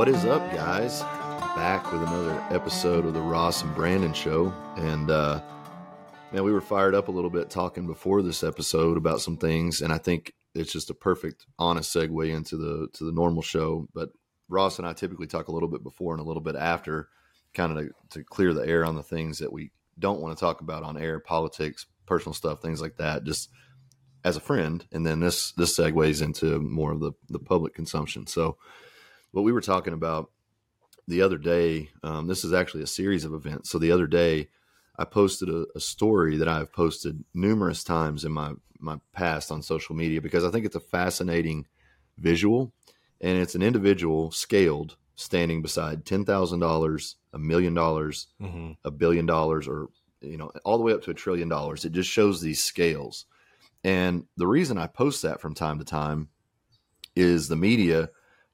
What is up, guys? Back with another episode of the Ross and Brandon Show, and uh, man, we were fired up a little bit talking before this episode about some things, and I think it's just a perfect, honest segue into the to the normal show. But Ross and I typically talk a little bit before and a little bit after, kind of to, to clear the air on the things that we don't want to talk about on air, politics, personal stuff, things like that. Just as a friend, and then this this segues into more of the the public consumption. So, what we were talking about the other day, um, this is actually a series of events. So the other day, I posted a, a, story that I've posted numerous times in my my past on social media because I think it's a fascinating visual, and it's an individual scaled standing beside ten thousand dollars, a million dollars, mm-hmm. a billion dollars, or you know all the way up to a trillion dollars. It just shows these scales and the reason I post that from time to time is the media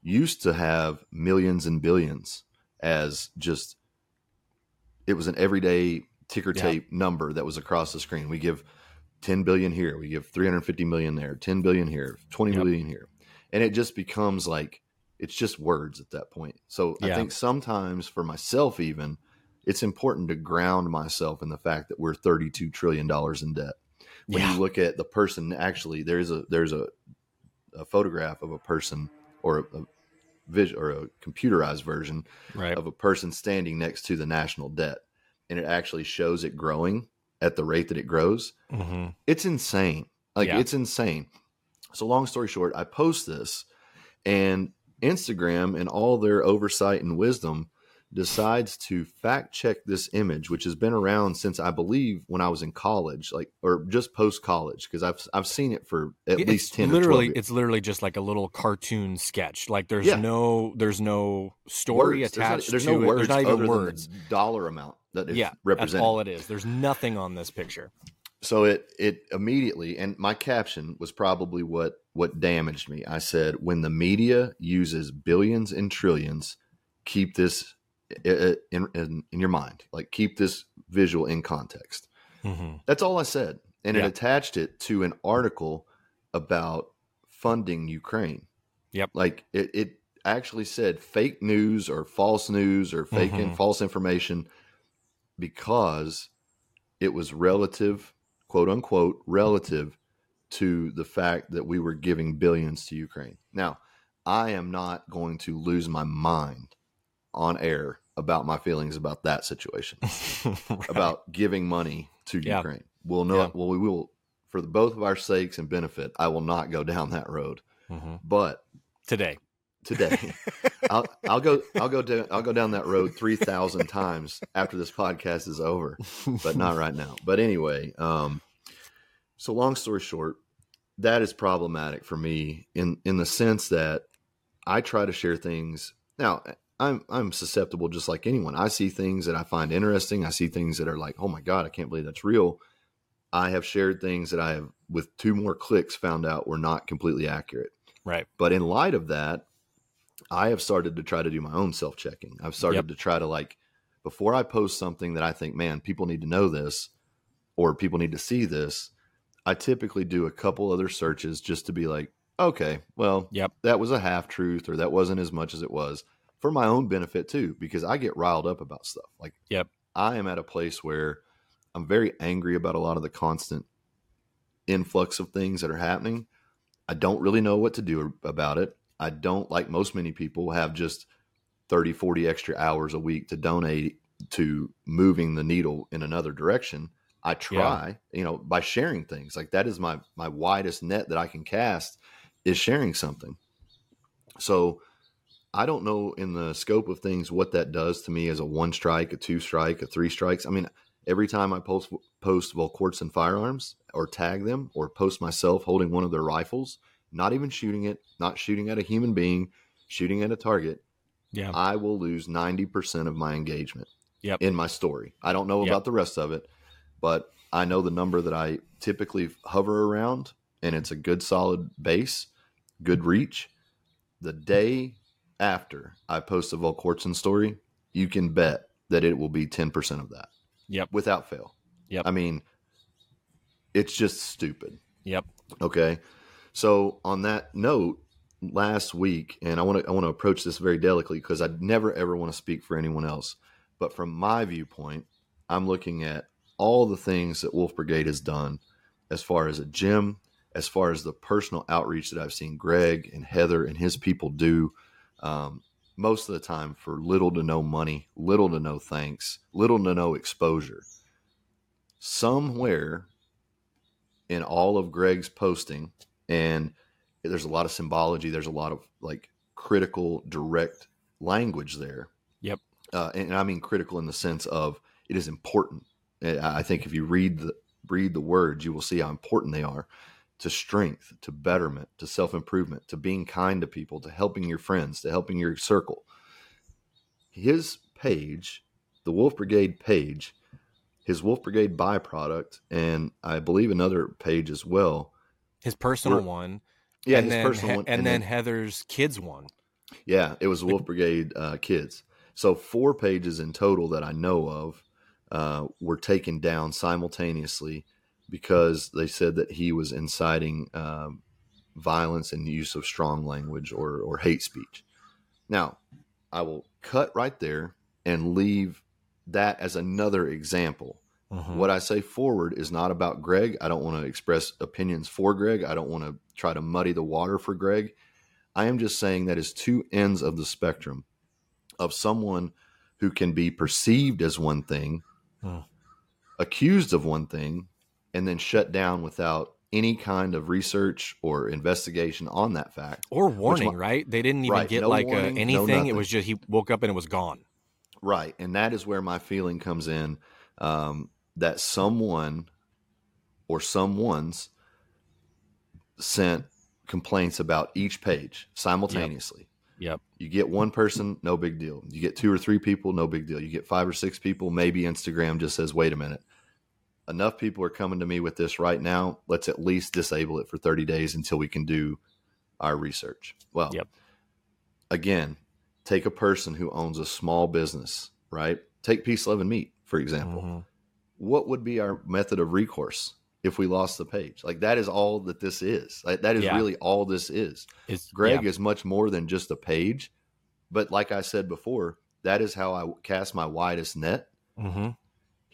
used to have millions and billions as just it was an everyday ticker tape yeah. number that was across the screen. We give 10 billion here, we give 350 million there, 10 billion here, twenty yep. billion here. And it just becomes like it's just words at that point. So yeah. I think sometimes for myself even it's important to ground myself in the fact that we're 32 trillion dollars in debt when yeah. you look at the person actually there's a there's a, a photograph of a person or a, vision or a computerized version right. of a person standing next to the national debt and it actually shows it growing at the rate that it grows mm-hmm. it's insane like yeah. it's insane so long story short i post this and instagram and all their oversight and wisdom decides to fact check this image, which has been around since I believe when I was in college, like or just post college, because I've I've seen it for at it's least ten. Literally, it's literally just like a little cartoon sketch. Like there's yeah. no there's no story words. attached. There's, not, there's no words. There's not even words. dollar amount that is yeah, represented. That's all it is. There's nothing on this picture. So it it immediately and my caption was probably what what damaged me. I said when the media uses billions and trillions, keep this in, in, in your mind. Like keep this visual in context. Mm-hmm. That's all I said, and yeah. it attached it to an article about funding Ukraine. Yep. Like it, it actually said fake news or false news or fake mm-hmm. and false information because it was relative, quote unquote, relative to the fact that we were giving billions to Ukraine. Now, I am not going to lose my mind on air about my feelings about that situation, right. about giving money to yeah. Ukraine. We'll know. Yeah. Well, we will, for the, both of our sakes and benefit. I will not go down that road. Mm-hmm. But today, today, I'll, I'll go. I'll go down. I'll go down that road three thousand times after this podcast is over, but not right now. But anyway, um, so long story short, that is problematic for me in in the sense that I try to share things now I'm I'm susceptible just like anyone. I see things that I find interesting. I see things that are like, oh my god, I can't believe that's real. I have shared things that I have with two more clicks found out were not completely accurate. Right. But in light of that, I have started to try to do my own self checking. I've started yep. to try to like before I post something that I think, man, people need to know this or people need to see this. I typically do a couple other searches just to be like, okay, well, yep. that was a half truth or that wasn't as much as it was for my own benefit too, because I get riled up about stuff. Like, yep, I am at a place where I'm very angry about a lot of the constant influx of things that are happening. I don't really know what to do about it. I don't, like most many people, have just 30, 40 extra hours a week to donate to moving the needle in another direction. I try, yeah. you know, by sharing things. Like that is my my widest net that I can cast is sharing something. So I don't know in the scope of things what that does to me as a one strike, a two strike, a three strikes. I mean, every time I post post and firearms or tag them or post myself holding one of their rifles, not even shooting it, not shooting at a human being, shooting at a target, yeah, I will lose ninety percent of my engagement. Yep. in my story. I don't know yep. about the rest of it, but I know the number that I typically hover around, and it's a good solid base, good reach. The day after I post a Volquartsen story, you can bet that it will be 10% of that. Yep. Without fail. Yep. I mean, it's just stupid. Yep. Okay. So, on that note, last week, and I want to I want to approach this very delicately because I never ever want to speak for anyone else. But from my viewpoint, I'm looking at all the things that Wolf Brigade has done as far as a gym, as far as the personal outreach that I've seen Greg and Heather and his people do. Um, most of the time for little to no money, little to no thanks, little to no exposure. Somewhere in all of Greg's posting, and there's a lot of symbology, there's a lot of like critical, direct language there. Yep. Uh, and I mean critical in the sense of it is important. I think if you read the read the words, you will see how important they are to strength, to betterment, to self improvement, to being kind to people, to helping your friends, to helping your circle. His page, the Wolf Brigade page, his Wolf Brigade byproduct, and I believe another page as well. His personal one. Yeah, and his then, personal one. And, and then, then, Heather's kids one. Yeah, it was Wolf Brigade uh, kids. So four pages in total that I know of uh, were taken down simultaneously because they said that he was inciting um, violence and use of strong language or, or hate speech. Now, I will cut right there and leave that as another example. Mm-hmm. What I say forward is not about Greg. I don't want to express opinions for Greg. I don't want to try to muddy the water for Greg. I am just saying that is two ends of the spectrum of someone who can be perceived as one thing, mm. accused of one thing, and then shut down without any kind of research or investigation on that fact or warning. right? They didn't even right, get no like warning, a, anything. No it was just he woke up and it was gone. Right, and that is where my feeling comes in um, that someone or someone's sent complaints about each page simultaneously. Yep. yep. You get one person, no big deal. You get two or three people, no big deal. You get five or six people, maybe Instagram just says, "Wait a minute." Enough people are coming to me with this right now. Let's at least disable it for 30 days until we can do our research. Well, yep. again, take a person who owns a small business, right? Take Peace, Love, and Meat, for example. Mm-hmm. What would be our method of recourse if we lost the page? Like that is all that this is. Like, that is yeah. really all this is. It's, Greg yeah. is much more than just a page. But like I said before, that is how I cast my widest net. Mm-hmm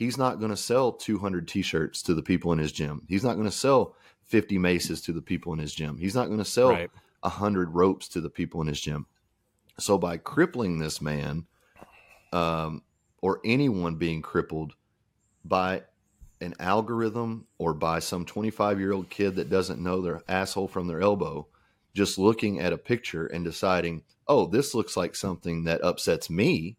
he's not going to sell 200 t-shirts to the people in his gym. He's not going to sell 50 maces to the people in his gym. He's not going to sell right. 100 ropes to the people in his gym. So by crippling this man um, or anyone being crippled by an algorithm or by some 25 year old kid that doesn't know their asshole from their elbow, just looking at a picture and deciding, oh, this looks like something that upsets me.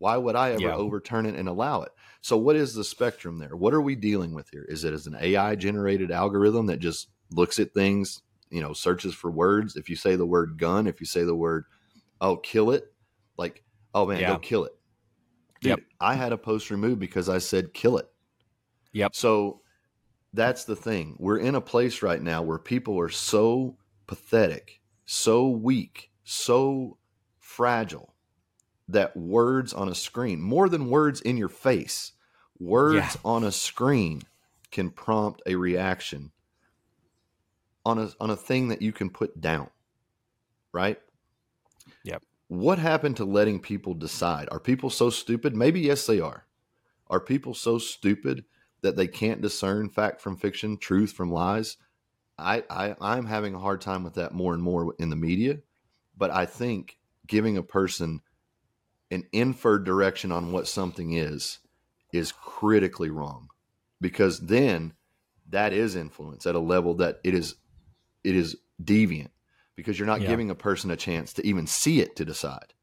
Why would I ever yeah. overturn it and allow it? So, what is the spectrum there? What are we dealing with here? Is it as an AI generated algorithm that just looks at things, you know, searches for words? If you say the word gun, if you say the word, oh, kill it, like, oh man, yeah. go kill it. Dude, yep. I had a post removed because I said kill it. Yep. So that's the thing. We're in a place right now where people are so pathetic, so weak, so fragile that words on a screen, more than words in your face, words yeah. on a screen can prompt a reaction on a on a thing that you can put down. Right? Yep. What happened to letting people decide? Are people so stupid? Maybe yes they are. Are people so stupid that they can't discern fact from fiction, truth from lies? I, I I'm having a hard time with that more and more in the media, but I think giving a person an inferred direction on what something is is critically wrong because then that is influence at a level that it is it is deviant because you're not yeah. giving a person a chance to even see it to decide.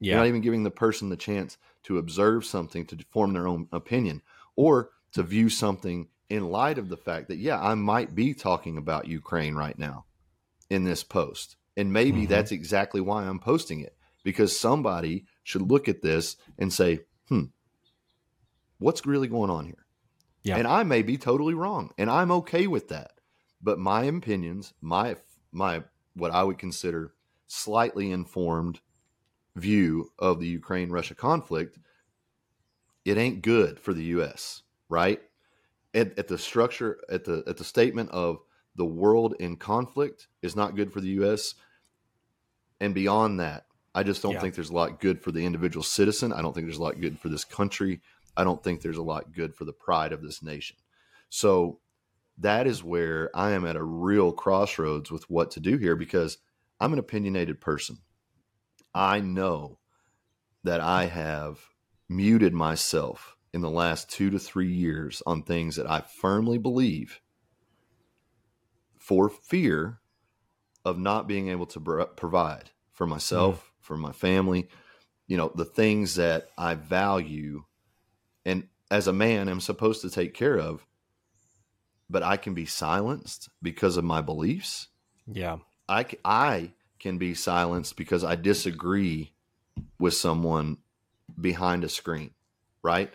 Yeah. You're not even giving the person the chance to observe something to form their own opinion or to view something in light of the fact that yeah, I might be talking about Ukraine right now in this post. And maybe mm-hmm. that's exactly why I'm posting it because somebody should look at this and say, hmm, what's really going on here? Yeah. And I may be totally wrong, and I'm okay with that. But my opinions, my my what I would consider slightly informed view of the Ukraine Russia conflict, it ain't good for the US, right? At, at the structure at the at the statement of the world in conflict is not good for the US And beyond that, I just don't yeah. think there's a lot good for the individual citizen. I don't think there's a lot good for this country. I don't think there's a lot good for the pride of this nation. So that is where I am at a real crossroads with what to do here because I'm an opinionated person. I know that I have muted myself in the last two to three years on things that I firmly believe for fear of not being able to provide for myself. For my family, you know, the things that I value and as a man I'm supposed to take care of, but I can be silenced because of my beliefs. Yeah. I, I can be silenced because I disagree with someone behind a screen, right?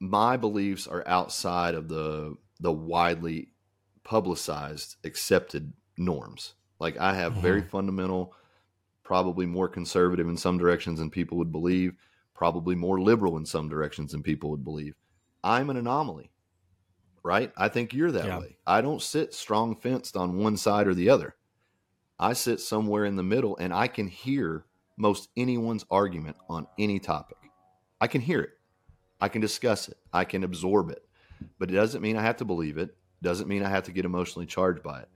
My beliefs are outside of the the widely publicized accepted norms. Like I have mm-hmm. very fundamental, probably more conservative in some directions than people would believe, probably more liberal in some directions than people would believe. I'm an anomaly, right? I think you're that yeah. way. I don't sit strong fenced on one side or the other. I sit somewhere in the middle and I can hear most anyone's argument on any topic. I can hear it. I can discuss it. I can absorb it. But it doesn't mean I have to believe it. Doesn't mean I have to get emotionally charged by it.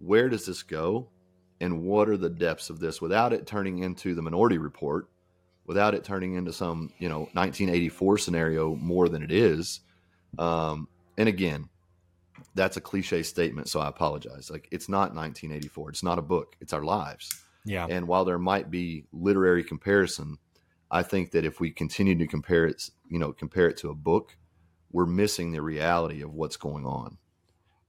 Where does this go? And what are the depths of this without it turning into the minority report, without it turning into some, you know, 1984 scenario more than it is? Um, and again, that's a cliche statement, so I apologize. Like it's not 1984. It's not a book. It's our lives. Yeah. And while there might be literary comparison, I think that if we continue to compare it, you know, compare it to a book, we're missing the reality of what's going on.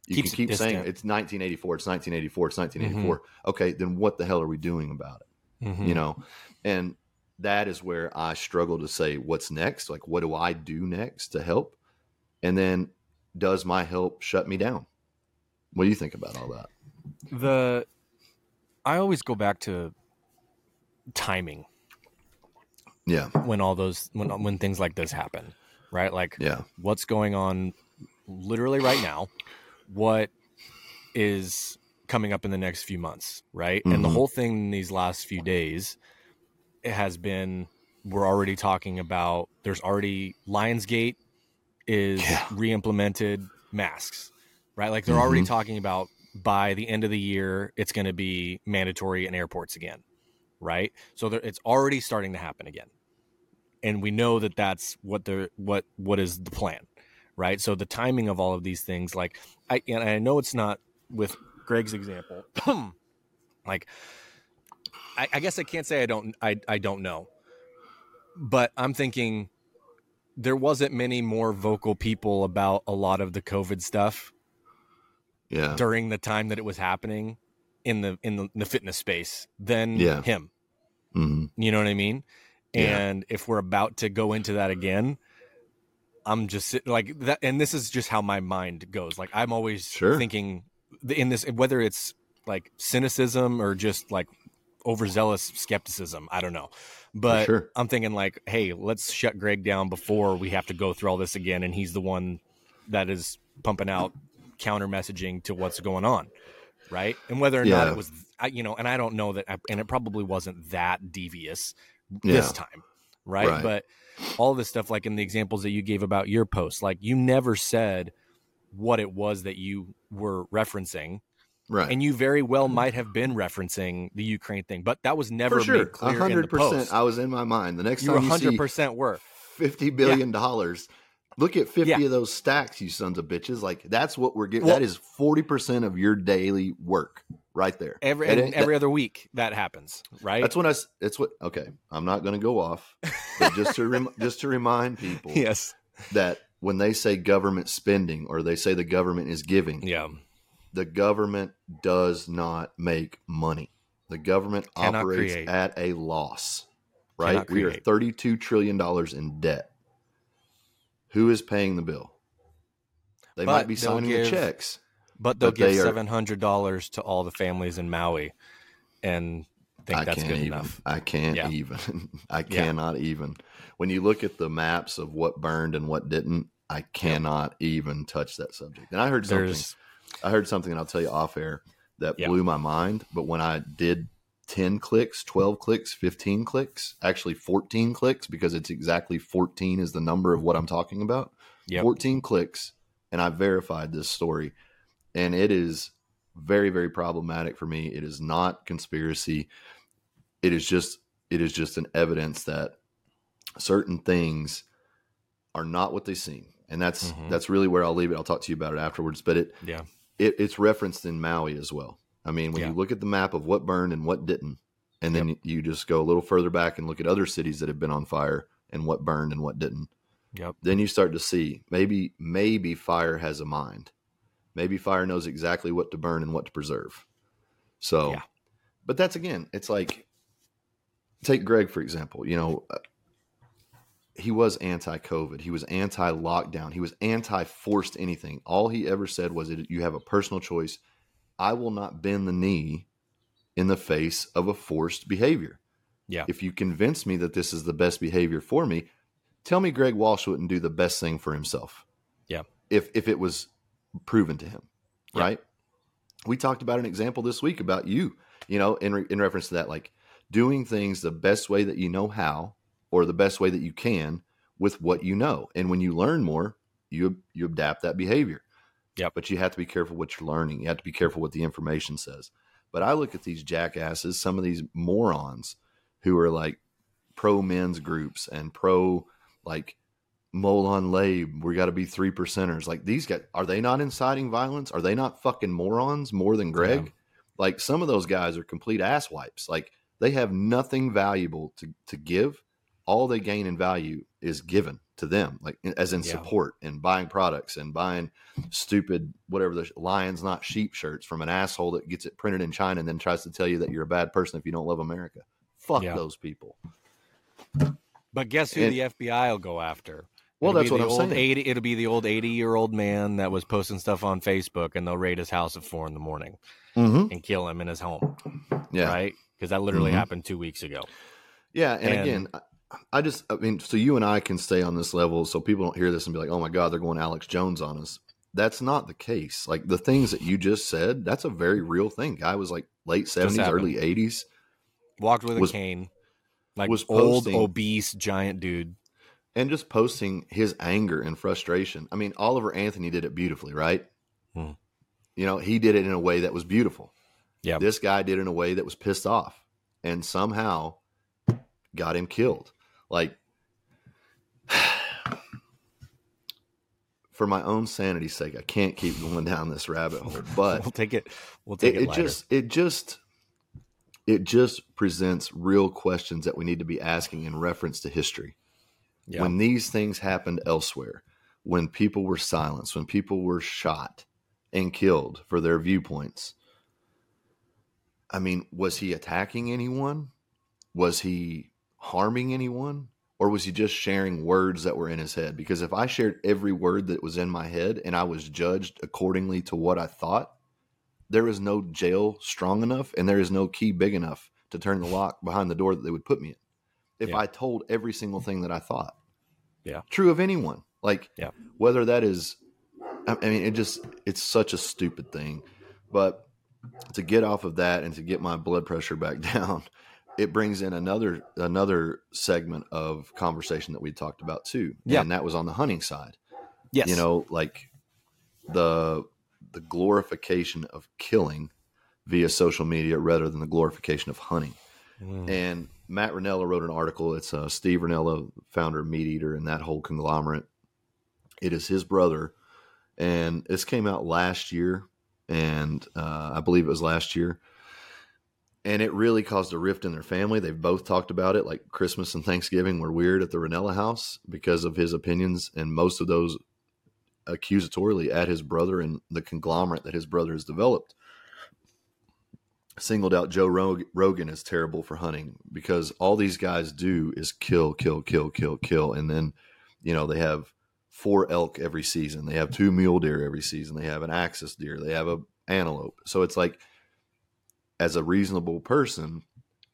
You can keep saying it's 1984, it's 1984, it's 1984. Mm-hmm. Okay, then what the hell are we doing about it? Mm-hmm. You know, and that is where I struggle to say what's next. Like, what do I do next to help? And then, does my help shut me down? What do you think about all that? The I always go back to timing. Yeah. When all those when when things like this happen, right? Like yeah. what's going on literally right now? What is coming up in the next few months, right? Mm-hmm. And the mm-hmm. whole thing in these last few days it has been we're already talking about there's already Lionsgate is yeah. re-implemented masks, right? Like they're mm-hmm. already talking about by the end of the year, it's going to be mandatory in airports again, right? So there, it's already starting to happen again, and we know that that's what the what what is the plan, right? So the timing of all of these things, like I and I know it's not with Greg's example, like I, I guess I can't say I don't I I don't know, but I'm thinking there wasn't many more vocal people about a lot of the COVID stuff yeah. during the time that it was happening in the in the, in the fitness space than yeah. him. Mm-hmm. You know what I mean? And yeah. if we're about to go into that again, I'm just sitting like that. And this is just how my mind goes. Like I'm always sure. thinking in this, whether it's like cynicism or just like overzealous skepticism. I don't know. But sure. I'm thinking like, hey, let's shut Greg down before we have to go through all this again. And he's the one that is pumping out counter messaging to what's going on right and whether or yeah. not it was you know and i don't know that and it probably wasn't that devious yeah. this time right? right? but all this stuff like in the examples that you gave about your post like you never said what it was that you were referencing right and you very well might have been referencing the ukraine thing but that was never sure. made clear 100% in the post. i was in my mind the next you time 100% you were 50 billion dollars yeah Look at 50 yeah. of those stacks, you sons of bitches. Like that's what we're getting. Well, that is 40% of your daily work right there. Every and, every that, other week that happens, right? That's when I it's what okay, I'm not going to go off, but just to rem, just to remind people yes that when they say government spending or they say the government is giving, yeah. The government does not make money. The government Cannot operates create. at a loss. Right? We are 32 trillion dollars in debt who is paying the bill? They but might be signing give, the checks, but they'll but give they seven hundred dollars to all the families in Maui, and think I that's good even. enough. I can't yeah. even. I cannot yeah. even. When you look at the maps of what burned and what didn't, I cannot yep. even touch that subject. And I heard something. There's, I heard something, and I'll tell you off air that yep. blew my mind. But when I did 10 clicks, 12 clicks, 15 clicks, actually 14 clicks because it's exactly 14 is the number of what I'm talking about. Yep. 14 clicks and I verified this story and it is very very problematic for me. It is not conspiracy. It is just it is just an evidence that certain things are not what they seem. And that's Mhm. that's really where I'll leave it. I'll talk to you about it afterwards, but it Yeah. it, it's referenced in Maui as well. I mean, when Yeah. you look at the map of what burned and what didn't, and then you just go a little further back and look at other cities that have been on fire and what burned and what didn't, Yep. then you start to see maybe maybe fire has a mind. Maybe fire knows exactly what to burn and what to preserve. So, Yeah. but that's again, it's like take Greg for example. You know, uh, he was anti-COVID. He was anti-lockdown. He was anti-forced anything. All he ever said was, "You have a personal choice. I will not bend the knee in the face of a forced behavior. Yeah. If you convince me that this is the best behavior for me, tell me Greg Walsh wouldn't do the best thing for himself. Yeah. If if it was proven to him, Yeah. right? We talked about an example this week about you, you know, in re- in reference to that, like doing things the best way that you know how, or the best way that you can with what you know. And when you learn more, you you adapt that behavior. Yep. But you have to be careful what you're learning. You have to be careful what the information says. But I look at these jackasses, some of these morons who are like pro men's groups and pro like Molon Labe, we got to be three percenters. Like these guys, are they not inciting violence? Are they not fucking morons more than Greg? Yeah. Like some of those guys are complete ass wipes. Like they have nothing valuable to, to give. All they gain in value is given to them, like as in Yeah. support and buying products and buying stupid whatever the lions not sheep shirts from an asshole that gets it printed in China and then tries to tell you that you're a bad person if you don't love America. Fuck Yeah. those people. But guess who And- the FBI will go after? Well, It'll that's what I'm old saying. 80, it'll be the old 80 year old man that was posting stuff on Facebook and they'll raid his house at four in the morning Mm-hmm. and kill him in his home. Yeah. Right? Because that literally Mhm. happened two weeks ago. Yeah, and, And- again, I, just, I mean, so you and I can stay on this level, so people don't hear this and be like, "Oh my God, they're going Alex Jones on us." That's not the case. Like the things that you just said, that's a very real thing. Guy was like late seventies, early eighties, Walked with a cane. Like was old, posting- obese, giant dude. and just posting his anger and frustration. I mean, Oliver Anthony did it beautifully, right? Hmm. You know, he did it in a way that was beautiful. Yeah. This guy did it in a way that was pissed off, and somehow got him killed. Like. For my own sanity's sake, I can't keep going down this rabbit hole. But we'll take it. We'll take it, it, it just it just it just presents real questions that we need to be asking in reference to history yeah. when these things happened elsewhere when people were silenced when people were shot and killed for their viewpoints i mean was he attacking anyone was he harming anyone or was he just sharing words that were in his head because if i shared every word that was in my head and i was judged accordingly to what i thought there is no jail strong enough and there is no key big enough to turn the lock behind the door that they would put me in if Yeah. I told every single thing that I thought. Yeah. True of anyone. Like Yeah. whether that is I I mean it just it's such a stupid thing. But to get off of that and to get my blood pressure back down, it brings in another another segment of conversation that we talked about too. Yeah. And that was on the hunting side yes. you know like the the glorification of killing via social media rather than the glorification of hunting Mm. and matt rinella wrote an article it's uh, steve rinella founder of meat eater and that whole conglomerate it is his brother and this came out last year and uh, i believe it was last year and it really caused a rift in their family they've both talked about it like christmas and thanksgiving were weird at the rinella house because of his opinions and most of those accusatorily at his brother and the conglomerate that his brother has developed. Singled out Joe Rog- Rogan as terrible for hunting because all these guys do is kill, kill, kill, kill, kill. And then, you know, they have four elk every season. They have two mule deer every season. They have an axis deer. They have a antelope. So it's like, as a reasonable person,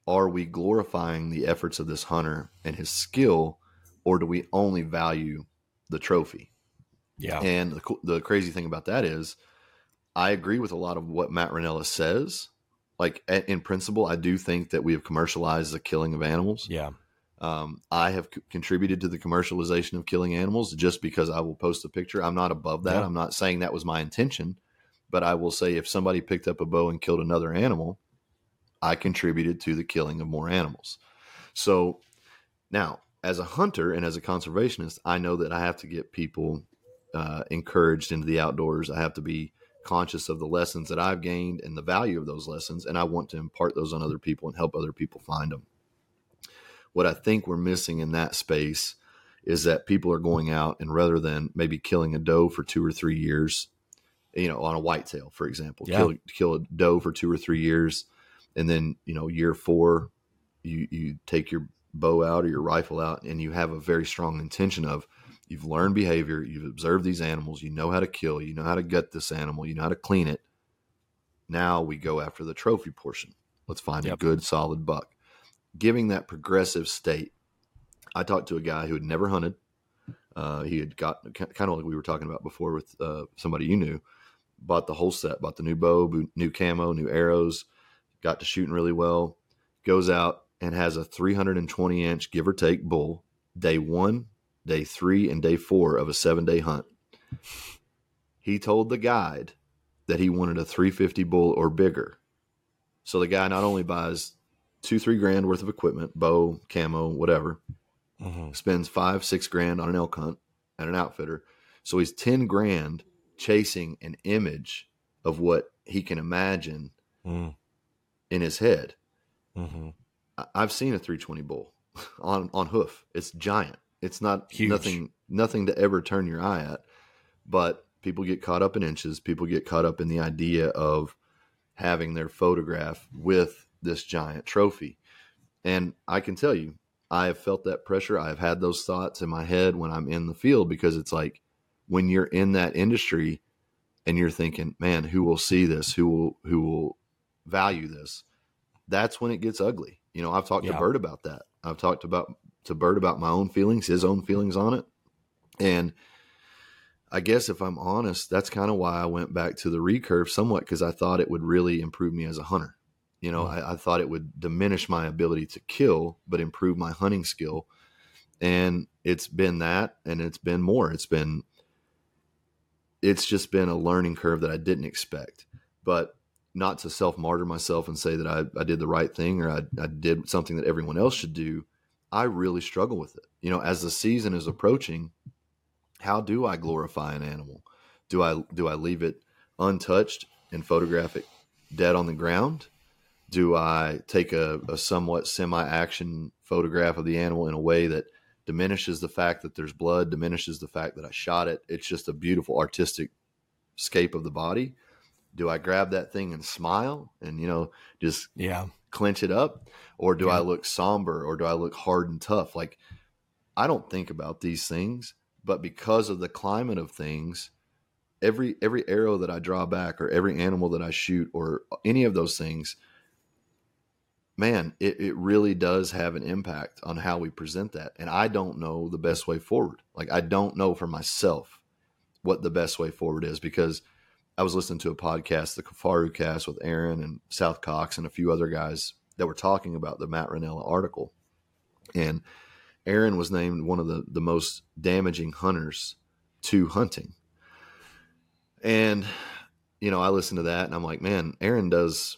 are we glorifying the efforts of this hunter and his skill, or do we only value the trophy? yeah. And the, the crazy thing about that is, I agree with a lot of what Matt Rinella says, like in principle, I do think that we have commercialized the killing of animals. Yeah. Um, I have c- contributed to the commercialization of killing animals just because I will post a picture. I'm not above that. Yeah. I'm not saying that was my intention, but I will say if somebody picked up a bow and killed another animal, I contributed to the killing of more animals. So now, as a hunter and as a conservationist, I know that I have to get people uh, encouraged into the outdoors. I have to be conscious of the lessons that I've gained and the value of those lessons, and I want to impart those on other people and help other people find them. What I think we're missing in that space is that people are going out and rather than maybe killing a doe for two or three years, you know, on a whitetail, for example, Yeah. kill kill a doe for two or three years, and then you know, year four, you you take your bow out or your rifle out, and you have a very strong intention of you've learned behavior, you've observed these animals, you know how to kill, you know how to gut this animal, you know how to clean it. Now we go after the trophy portion. Let's find a good solid buck. Giving that progressive state. I talked to a guy who had never hunted. Uh, he had got kind of like we were talking about before with uh, somebody you knew. Bought the whole set, bought the new bow, new camo, new arrows, got to shooting really well. Goes out and has a 320 inch, give or take, bull day one, day three, and day four of a seven day hunt. He told the guide that he wanted a 350 bull or bigger. So the guy not only buys two, three grand worth of equipment, bow, camo, whatever, hmm spends five, six grand on an elk hunt at an outfitter. So he's 10 grand chasing an image of what he can imagine mm in his head. hmm I- I've seen a 320 bull on, on hoof. It's giant. It's not Huge. nothing, nothing to ever turn your eye at, but people get caught up in inches. People get caught up in the idea of having their photograph with this giant trophy. And I can tell you, I have felt that pressure. I've had those thoughts in my head when I'm in the field because it's like when you're in that industry and you're thinking, man, who will see this? Who will who will value this? That's when it gets ugly. You know, I've talked Yeah. to Bert about that. I've talked about to Bert about my own feelings, his own feelings on it. And I guess if I'm honest, that's kind of why I went back to the recurve somewhat because I thought it would really improve me as a hunter. You know, Mm. I, I thought it would diminish my ability to kill, but improve my hunting skill. And it's been that, and it's been more. It's been, it's just been a learning curve that I didn't expect. But not to self martyr myself and say that I, I did the right thing or I, I did something that everyone else should do. I really struggle with it. You know, as the season is approaching, how do I glorify an animal? Do I do I leave it untouched and photograph it dead on the ground? Do I take a, a somewhat semi-action photograph of the animal in a way that diminishes the fact that there's blood, diminishes the fact that I shot it? It's just a beautiful artistic scape of the body. Do I grab that thing and smile and you know just Yeah. clench it up or do Yeah. i look somber or do i look hard and tough like i don't think about these things but because of the climate of things every every arrow that i draw back or every animal that i shoot or any of those things man it, it really does have an impact on how we present that and i don't know the best way forward like i don't know for myself what the best way forward is because I was listening to a podcast, the Kafaru cast with Aaron and South Cox and a few other guys that were talking about the Matt Rinella article. And Aaron was named one of the, the most damaging hunters to hunting. And, you know, I listened to that and I'm like, man, Aaron does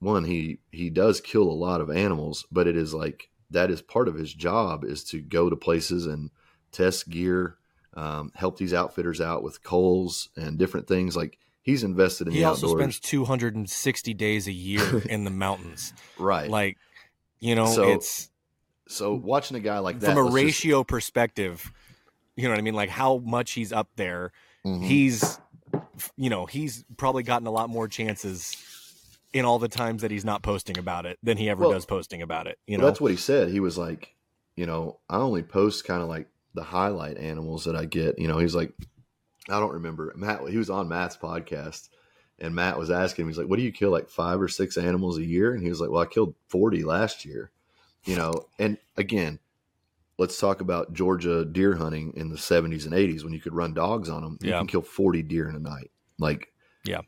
one, he he does kill a lot of animals, but it is like that is part of his job is to go to places and test gear, um, help these outfitters out with coals and different things. Like he's invested in He also outdoors. spends 260 days a year in the mountains. right. Like, you know, So, it's so watching a guy like that from a let's just- ratio perspective, you know what I mean? Like how much he's up there. Mhm. He's, you know, he's probably gotten a lot more chances in all the times that he's not posting about it than he ever Well, does posting about it. You Well, know, that's what he said. He was like, you know, I only post kind of like the highlight animals that I get. You know, he's like, I don't remember. Matt, he was on Matt's podcast, and Matt was asking him, he's like, what do you kill, like five or six animals a year? And he was like, well, I killed 40 last year, you know. And again, let's talk about Georgia deer hunting in the 70s and 80s when you could run dogs on them. You can kill 40 deer in a night. Like, Yeah.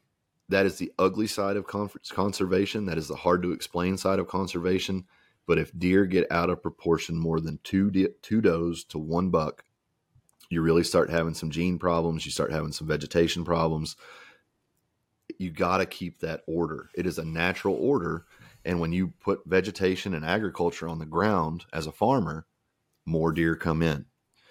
That is the ugly side of conservation. That is the hard to explain side of conservation. But if deer get out of proportion more than two de- two does to one buck, you really start having some gene problems. You start having some vegetation problems. You got to keep that order. It is a natural order. And when you put vegetation and agriculture on the ground as a farmer, more deer come in.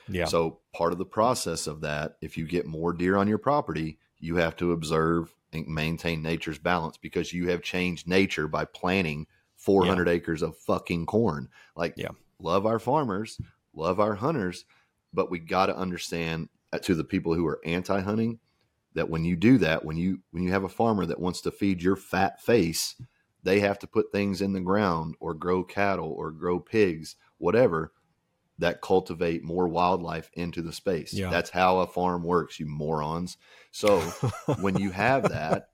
Yeah. So part of the process of that, if you get more deer on your property, you have to observe maintain nature's balance because you have changed nature by planting 400 yeah. acres of fucking corn. Like, yeah. love our farmers, love our hunters, but we got to understand uh, to the people who are anti-hunting that when you do that, when you when you have a farmer that wants to feed your fat face, they have to put things in the ground or grow cattle or grow pigs, whatever that cultivate more wildlife into the space. Yeah. That's how a farm works, you morons. So when you have that,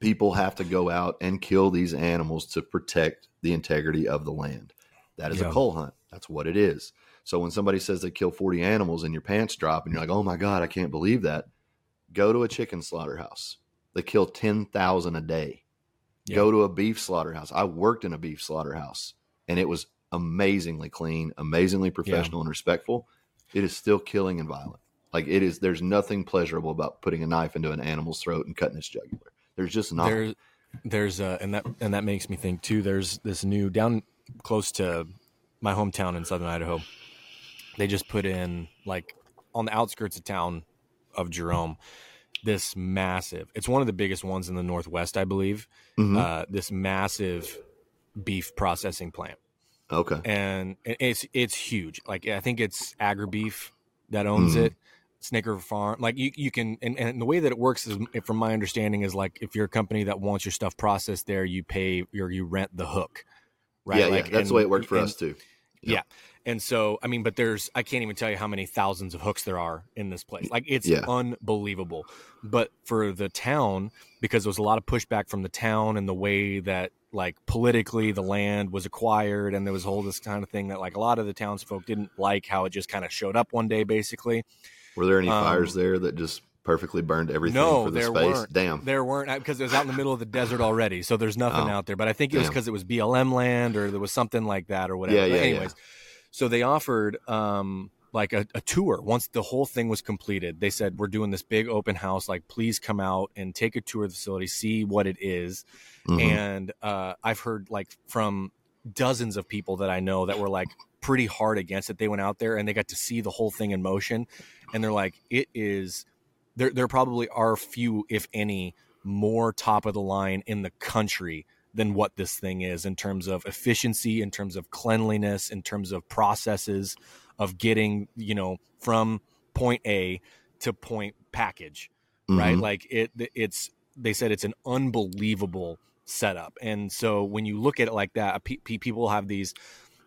people have to go out and kill these animals to protect the integrity of the land. That is yeah. a cull hunt. That's what it is. So when somebody says they kill 40 animals and your pants drop and you're like, "Oh my god, I can't believe that." Go to a chicken slaughterhouse. They kill 10,000 a day. Yeah. Go to a beef slaughterhouse. I worked in a beef slaughterhouse and it was amazingly clean, amazingly professional yeah. and respectful, it is still killing and violent. Like it is, there's nothing pleasurable about putting a knife into an animal's throat and cutting its jugular. There's just not. There's, there's, uh, and that and that makes me think too. There's this new down close to my hometown in southern Idaho. They just put in like on the outskirts of town of Jerome this massive. It's one of the biggest ones in the Northwest, I believe. Mm-hmm. Uh, this massive beef processing plant Okay. And it's it's huge. Like I think it's AgriBeef that owns mm. it. Snake River Farm. Like you, you can, and, and the way that it works is, from my understanding, is like if you're a company that wants your stuff processed there, you pay or you rent the hook, right? Yeah, like, yeah. That's and, the way it worked for and, us too. Yep. Yeah. And so, I mean, but there's, I can't even tell you how many thousands of hooks there are in this place. Like, it's yeah. unbelievable. But for the town, because there was a lot of pushback from the town and the way that like politically the land was acquired and there was all this kind of thing that like a lot of the townsfolk didn't like how it just kind of showed up one day basically. Were there any um, fires there that just perfectly burned everything no, for the there space? weren't. damn. There weren't because it was out in the middle of the desert already so there's nothing oh, out there but i think it was because it was blm land or there was something like that or whatever yeah, yeah, anyways. Yeah. so they offered um like a, a, tour once the whole thing was completed they said we're doing this big open house like please come out and take a tour of the facility see what it is. Mm-hmm. and uh, i've heard like from dozens of people that i know that were like pretty hard against it they went out there and they got to see the whole thing in motion and they're like it is there there probably are few if any more top of the line in the country than what this thing is in terms of efficiency in terms of cleanliness in terms of processes of getting you know from point A to point package, mm-hmm. right? Like it, it's they said it's an unbelievable setup, and so when you look at it like that, people have these.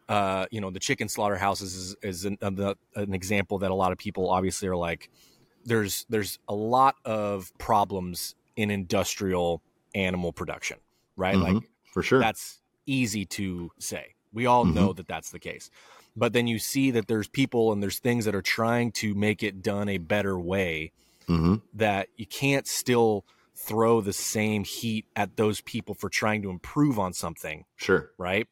Uh, you know, the chicken slaughterhouses is, is an, an example that a lot of people obviously are like. There's there's a lot of problems in industrial animal production, right? Mm-hmm. Like for sure, that's easy to say. We all mm-hmm. know that that's the case but then you see that there's people and there's things that are trying to make it done a better way mm-hmm. that you can't still throw the same heat at those people for trying to improve on something sure right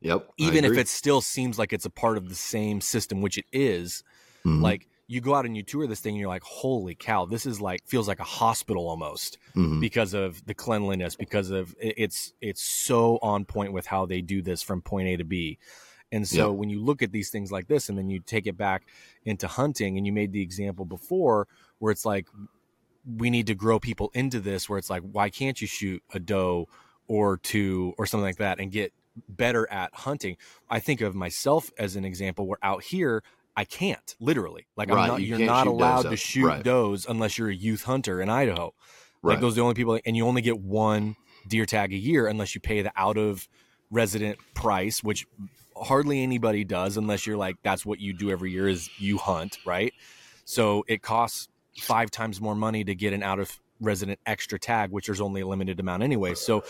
yep even if it still seems like it's a part of the same system which it is, mm-hmm. like you go out and you tour this thing and you're like holy cow this is like feels like a hospital almost mm-hmm. because of the cleanliness because of it's it's so on point with how they do this from point a to b and so yeah. when you look at these things like this and then you take it back into hunting and you made the example before where it's like we need to grow people into this where it's like why can't you shoot a doe or two or something like that and get better at hunting. I think of myself as an example where out here I can't literally like right, I'm not you are not allowed to shoot right. does unless you're a youth hunter in Idaho. Right. Like those are the only people and you only get one deer tag a year unless you pay the out of resident price, which hardly anybody does unless you're like that's what you do every year is you hunt, right? So it costs five times more money to get an out of resident extra tag, which there's only a limited amount anyway. So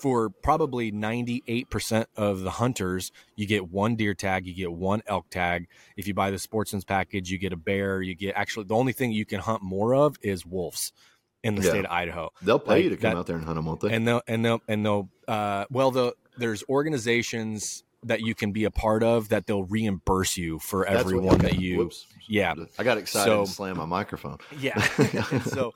for probably 98% of the hunters, you get one deer tag, you get one elk tag. If you buy the sportsman's package, you get a bear, you get actually the only thing you can hunt more of is wolves. in the Yeah. state of Idaho. They'll pay Like you to come that- out there and hunt them, won't they? and they'll and they'll and they'll uh well the there's organizations that you can be a part of that they'll reimburse you for That's every what- okay. that you Whoops. yeah I got excited So- and slammed my microphone. yeah so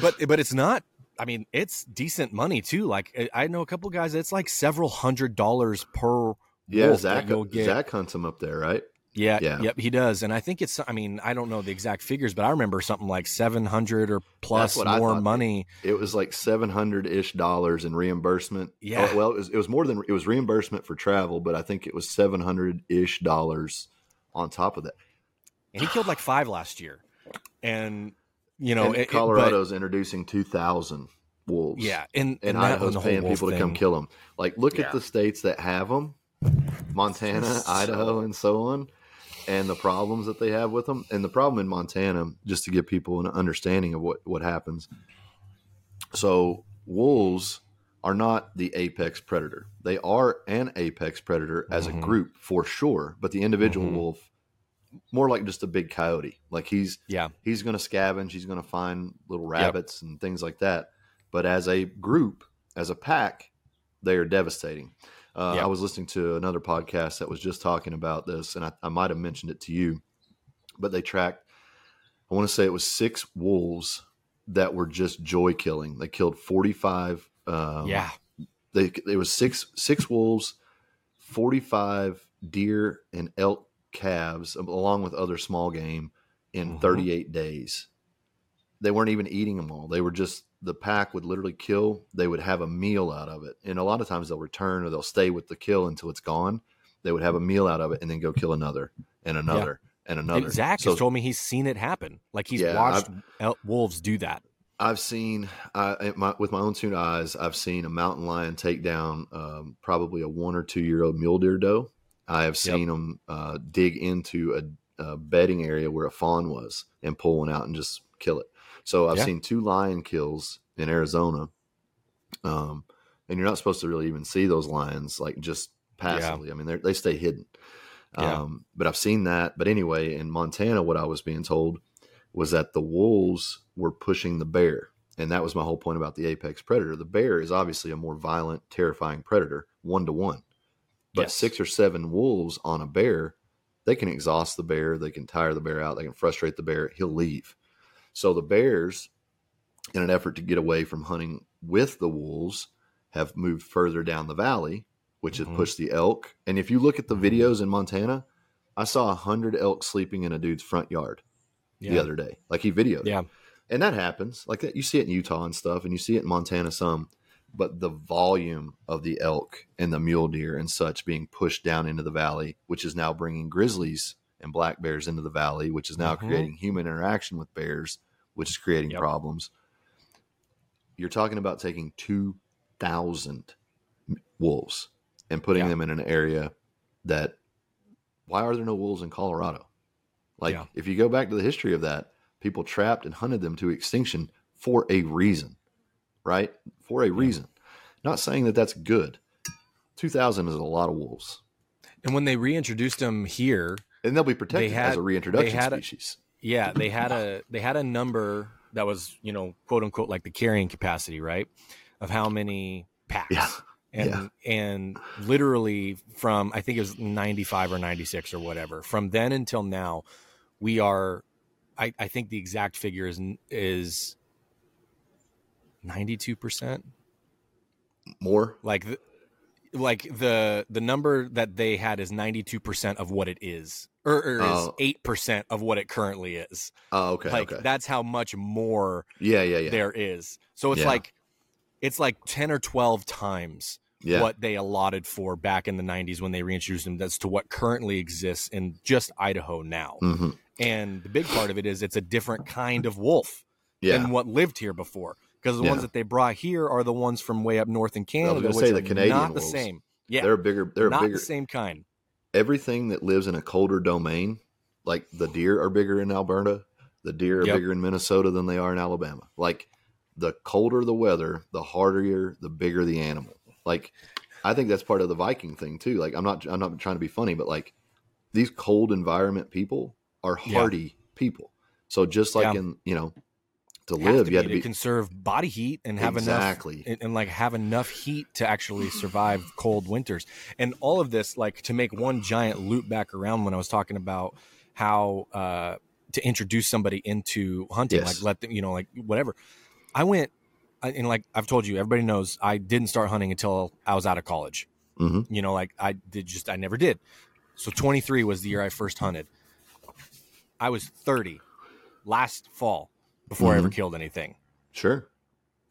but but it's not i mean it's decent money too like I- know a couple guys it's like several hundred dollars per Yeah, Zach, that you'll get Zach hunts them up there, right? Yeah, yeah. yep he does and i think it's i mean i don't know the exact figures but i remember something like 700 or plus more money It was like seven hundred ish dollars in reimbursement. Yeah. Oh, well, it was, it was more than it was reimbursement for travel, but I think it was seven hundred ish dollars on top of that. and he killed like five last year and you know and it- it- but- Colorado's introducing two thousand wolves. yeah and, and that- Idaho's paying people to come kill them. Like, look Yeah. at the states that have them: Montana, So- Idaho, and so on, and the problems that they have with them. And the problem in Montana, just to give people an understanding of what what happens. So wolves are not the apex predator. They are an apex predator as Mhm. a group for sure, but the individual Mhm. wolf more like just a big coyote. Like he's yeah he's going to scavenge he's going to find little rabbits and things like that but as a group as a pack they are devastating uh, Yep. i was listening to another podcast that was just talking about this and i, I might have mentioned it to you but they tracked i want to say it was six wolves that were just joy killing they killed 45 um, yeah they it was six six wolves, forty five deer and elk calves, along with other small game, in Mhm. thirty eight days. They weren't even eating them all. They were just the pack would literally kill. They would have a meal out of it, and a lot of times they'll return or they'll stay with the kill until it's gone. They would have a meal out of it and then go kill another and another and another. And Zach So- has told me he's seen it happen. Like he's Yeah, watched el- wolves do that. I've seen I, my, with my own two eyes. I've seen a mountain lion take down um, probably a one or two year old mule deer doe. I have seen them uh, dig into a, a bedding area where a fawn was and pull one out and just kill it. So I've Yeah. seen two lion kills in Arizona. Um, and you're not supposed to really even see those lions like just passively. I mean, they they stay hidden. Yeah. Um, but I've seen that. But anyway, in Montana, what I was being told was that the wolves were pushing the bear. And that was my whole point about the apex predator. The bear is obviously a more violent, terrifying predator, one to one. But Yes. six or seven wolves on a bear, they can exhaust the bear, they can tire the bear out, they can frustrate the bear, he'll leave. So the bears, in an effort to get away from hunting with the wolves, have moved further down the valley, which Mhm. has pushed the elk. And if you look at the videos in Montana, I saw a hundred elk sleeping in a dude's front yard Yeah. the other day. Like he videoed. Yeah. And that happens. Like that you see it in Utah and stuff, and you see it in Montana some. But the volume of the elk and the mule deer and such being pushed down into the valley, which is now bringing grizzlies and black bears into the valley, which is now Mhm. creating human interaction with bears, which is creating Yep. problems. You're talking about taking 2,000 wolves and putting Yeah. them in an area that, why are there no wolves in Colorado? Like, Yeah. if you go back to the history of that, people trapped and hunted them to extinction for a reason, right? For a reason. Not saying that that's good. 2,000 is a lot of wolves. And when they reintroduced them here, And they'll be protected had- as a reintroduction they a- species. yeah, they had a they had a number that was, you know, quote unquote like the carrying capacity, right? Of how many packs. Yeah. And Yeah. and literally from I think it was 95 or 96 or whatever. From then until now, we are I, I think the exact figure is is 92%. More? like the, like the the number that they had is 92% of what it is or, or Oh. is 8% of what it currently is Oh, okay. like okay. that's how much more yeah, yeah, yeah. there is so it's Yeah. like it's like 10 or 12 times yeah. what they allotted for back in the 90s when they reintroduced them as to what currently exists in just Idaho now hmm and the big part of it is it's a different kind of wolf Yeah. than what lived here before because the ones that they brought here are the ones from way up north in Canada, which say the Canadian not the same. Yeah, They're a bigger, they're a not bigger, the same kind. Everything that lives in a colder domain, like the deer are bigger in Alberta, the deer are Yep. bigger in Minnesota than they are in Alabama. Like the colder the weather, the harder, the bigger the animal. Like I think that's part of the Viking thing too. Like I'm not, I'm not trying to be funny, but like these cold environment people are Yeah. hardy people. So just like Yeah. in, you know, to live. to you had to be conserve body heat and have exactly. enough and, like have enough heat to actually survive cold winters. And all of this, like to make one giant loop back around when I was talking about how uh, to introduce somebody into hunting, Yes. like let them, you know, like whatever. I went I- and like I've told you, everybody knows I didn't start hunting until I was out of college. Mhm. You know, like I did just I never did. So 23 was the year I first hunted. I was 30 last fall before I ever killed anything Sure.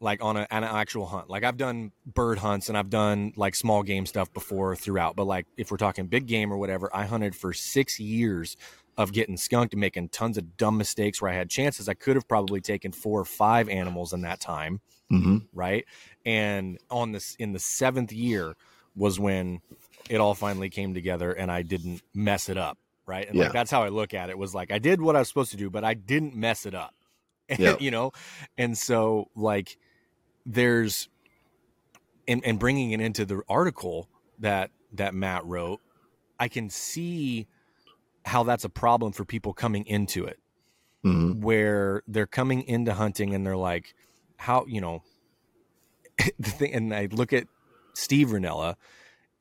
like on a, an actual hunt. Like I've done bird hunts and I've done like small game stuff before throughout, but like if we're talking big game or whatever, I hunted for six years of getting skunked and making tons of dumb mistakes where I had chances. I could have probably taken four or five animals in that time, hmm right? And on this in the seventh year was when it all finally came together and I didn't mess it up, right? And Yeah. like that's how I look at it. Was like I did what I was supposed to do, but I didn't mess it up. Yep. you know, and so like there's and and bringing it into the article that that Matt wrote, I can see how that's a problem for people coming into it hmm where they're coming into hunting and they're like, how you know, the thing. And I look at Steve Rinella,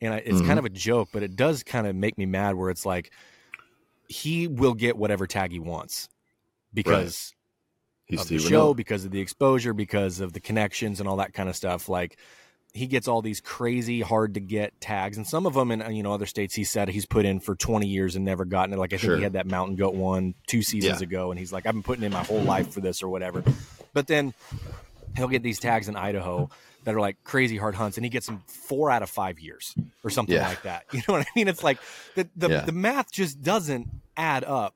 and I, it's Mhm. kind of a joke, but it does kind of make me mad. Where it's like he will get whatever tag he wants because He's of the show, because of the exposure, because of the connections and all that kind of stuff. Like he gets all these crazy hard to get tags, and some of them in uh, you know other states he said he's put in for twenty years and never gotten it. Like I think Sure. he had that mountain goat one two seasons Yeah. ago, and he's like I've been putting in my whole life for this or whatever. But then he'll get these tags in Idaho that are like crazy hard hunts, and he gets them four out of five years or something Yeah. like that. You know what I mean? It's like the the, Yeah. the math just doesn't add up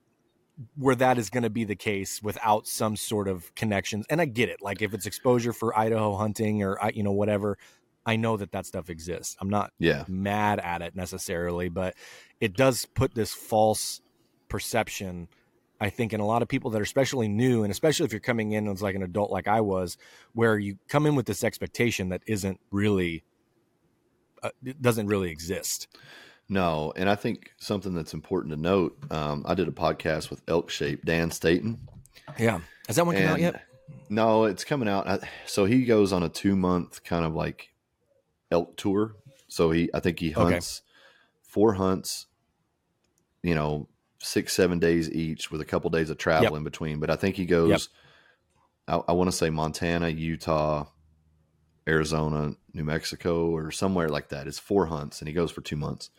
where that is going to be the case without some sort of connections. And I get it. Like if it's exposure for Idaho hunting or you know whatever, I know that that stuff exists. I'm not Yeah. mad at it necessarily, but it does put this false perception. I think in a lot of people that are especially new, and especially if you're coming in as like an adult, like I was, where you come in with this expectation that isn't really, uh, doesn't really exist. No, and I think something that's important to note. Um, I did a podcast with Elk Shape Dan Staton. Yeah, has that one come out yet? No, it's coming out. I- So he goes on a two month kind of like elk tour. So he, I think he Okay. hunts four hunts, you know, six seven days each with a couple days of travel Yep. in between. But I think he goes. I, I want to say Montana, Utah, Arizona, New Mexico, or somewhere like that. It's four hunts, and he goes for two months.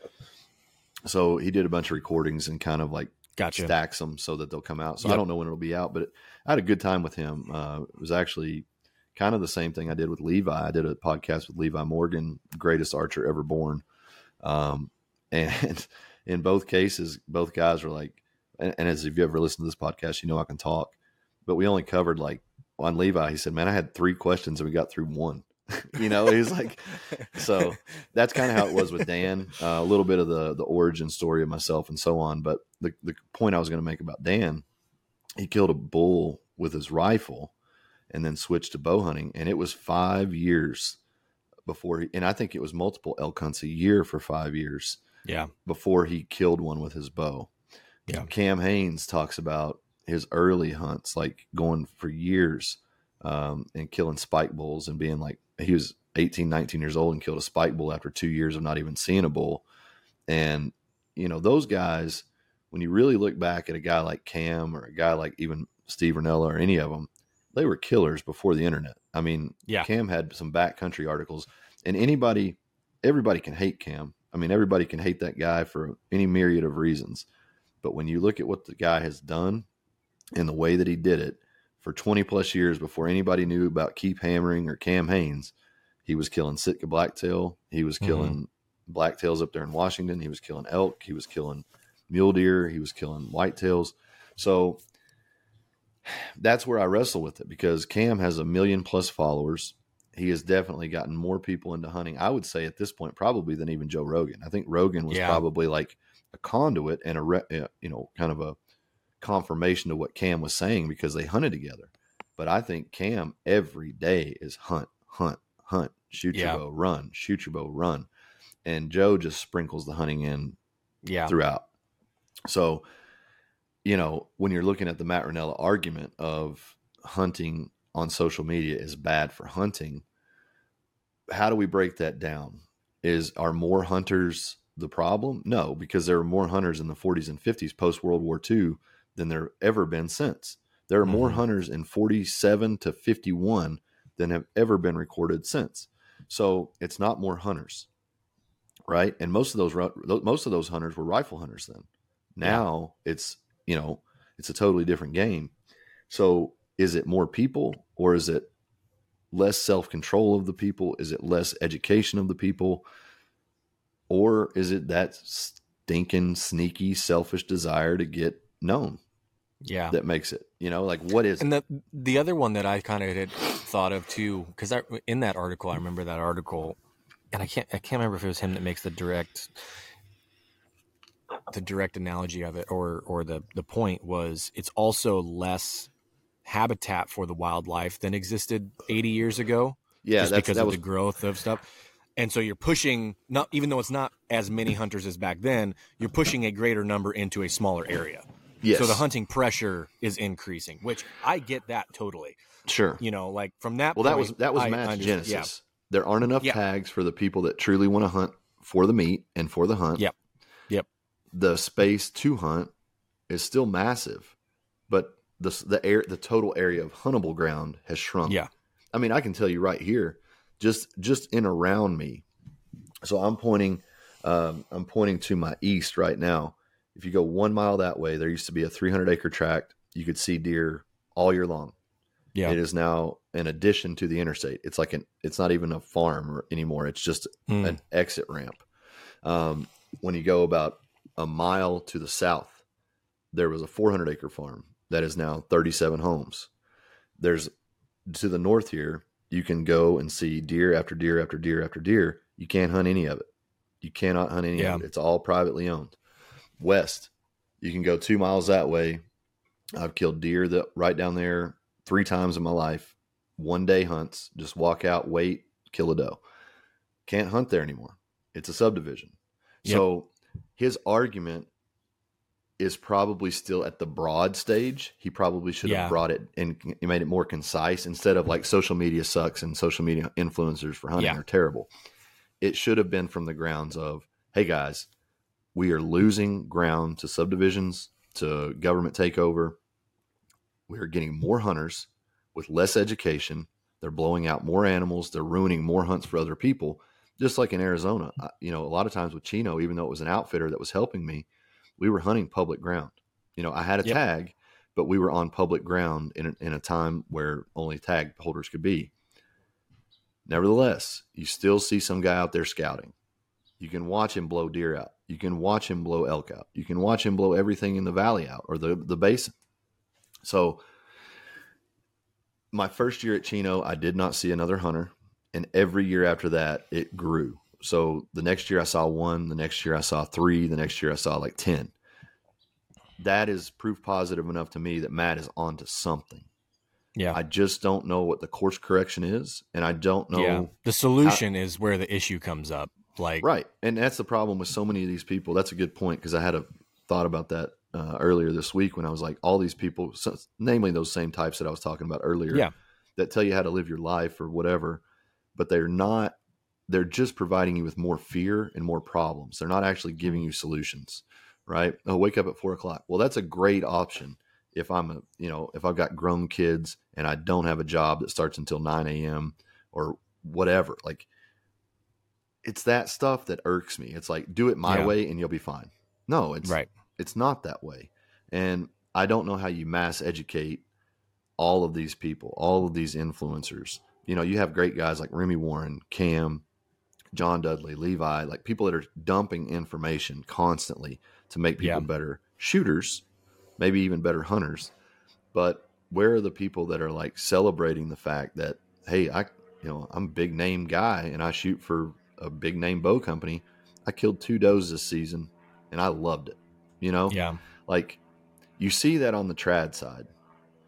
So he did a bunch of recordings and kind of like Gotcha. stacks them so that they'll come out. So I don't know when it'll be out, but I had a good time with him. Uh, it was actually kind of the same thing I did with Levi. I did a podcast with Levi Morgan, greatest archer ever born. Um, and in both cases, both guys were like, and, and as if you ever listened to this podcast, you know I can talk, but we only covered like on Levi. He said, "Man, I had three questions and we got through one." you know, he's like, so that's kind of how it was with Dan. Uh, a little bit of the the origin story of myself and so on. But the the point I was going to make about Dan, he killed a bull with his rifle, and then switched to bow hunting, and it was five years before. He, and I think it was multiple elk hunts a year for five years yeah. before he killed one with his bow. Yeah. Cam Hanes talks about his early hunts, like going for years um, and killing spike bulls and being like, he was 18, 19 years old and killed a spike bull after two years of not even seeing a bull. And, you know, those guys, when you really look back at a guy like Cam or a guy like even Steve Rinella or any of them, they were killers before the internet. I mean, Yeah. Cam had some backcountry articles, and anybody, everybody can hate Cam. I mean, everybody can hate that guy for any myriad of reasons. But when you look at what the guy has done and the way that he did it for 20 plus years before anybody knew about Keep Hammering or Cam Hanes, he was killing Sitka blacktail. He was Mhm. killing blacktails up there in Washington. He was killing elk. He was killing mule deer. He was killing whitetails. So that's where I wrestle with it because Cam has a million plus followers. He has definitely gotten more people into hunting. I would say at this point, probably than even Joe Rogan. I think Rogan was Yeah. probably like a conduit and a re, uh, you know kind of a confirmation to what Cam was saying because they hunted together. But I think Cam every day is hunt, hunt, hunt, shoot Yeah. your bow, run, shoot your bow, run, and Joe just sprinkles the hunting in Yeah. throughout. So, you know, when you're looking at the Matt Rinella argument of hunting on social media is bad for hunting. How do we break that down? Is are more hunters the problem? No, because there were more hunters in the 40s and 50s post World War II than there ever been since. There are more Mhm. hunters in 47 to 51 than have ever been recorded since. So it's not more hunters, right? And most of those most of those hunters were rifle hunters then. Now it's you know it's a totally different game. So is it more people or is it less self control of the people? Is it less education of the people? Or is it that stinking, sneaky, selfish desire to get known Yeah. that makes it? You know, like what is And the the other one that I kind of had thought of too, because I in that article, I remember that article, and I can't I can't remember if it was him that makes the direct the direct analogy of it, or or the the point was it's also less habitat for the wildlife than existed 80 years ago, Yeah, just that's, because that of was the growth of stuff. And so you're pushing not even though it's not as many hunters as back then, you're pushing a greater number into a smaller area. Yes, So the hunting pressure is increasing, which I get that totally. sure. You know, like from that. Well, that was that was I genesis. There aren't enough Yeah. tags for the people that truly want to hunt for the meat and for the hunt. Yep. Yep. The space to hunt is still massive, but the the air the total area of huntable ground has shrunk. Yeah. I mean, I can tell you right here, just just in around me. So I'm pointing, um, I'm pointing to my east right now. If you go one mile that way, there used to be a 300 acre tract. You could see deer all year long. Yeah. It is now an addition to the interstate. It's like an. It's not even a farm anymore. It's just Mm. an exit ramp. Um, when you go about a mile to the south, there was a 400 acre farm that is now 37 homes. There's to the north here, you can go and see deer after deer after deer after deer. You can't hunt any of it. You cannot hunt any Yeah. of it. It's all privately owned. West, you can go two miles that way. I've killed deer that right down there three times in my life. One day hunts, just walk out, wait, kill a doe. Can't hunt there anymore. It's a subdivision. Yep. So his argument is probably still at the broad stage. He probably should have brought it and made it more concise instead of like social media sucks and social media influencers for hunting Yeah. are terrible. It should have been from the grounds of, hey guys, we are losing ground to subdivisions, to government takeover. We are getting more hunters with less education. They're blowing out more animals. They're ruining more hunts for other people. Just like in Arizona, I- you know, a lot of times with Chino, even though it was an outfitter that was helping me, we were hunting public ground. You know, I had a Yep. tag, but we were on public ground in a, in a time where only tag holders could be. Nevertheless, you still see some guy out there scouting. You can watch him blow deer out. You can watch him blow elk out. You can watch him blow everything in the valley out or the, the basin. So, my first year at Chino, I did not see another hunter. And every year after that, it grew. So, the next year I saw one. The next year I saw three. The next year I saw like 10. That is proof positive enough to me that Matt is onto something. Yeah. I just don't know what the course correction is. And I don't know. yeah. The solution is where the issue comes up. Like, Right. And that's the problem with so many of these people. That's a good point because I had a thought about that uh, earlier this week when I was like, all these people, so, namely those same types that I was talking about earlier, Yeah. that tell you how to live your life or whatever, but they're not, they're just providing you with more fear and more problems. They're not actually giving you solutions, right? Oh, wake up at four o'clock. Well, that's a great option if I'm a, you know, if I've got grown kids and I don't have a job that starts until 9 a.m. or whatever. Like, it's that stuff that irks me. It's like do it my Yeah. way and you'll be fine. No, it's right. it's not that way. And I don't know how you mass educate all of these people, all of these influencers. You know, you have great guys like Remy Warren, Cam, John Dudley, Levi, like people that are dumping information constantly to make people Yeah. better shooters, maybe even better hunters. But where are the people that are like celebrating the fact that, hey, I, you know, I'm a big name guy and I shoot for a big name bow company. I killed two does this season and I loved it. You know, Yeah. like you see that on the trad side,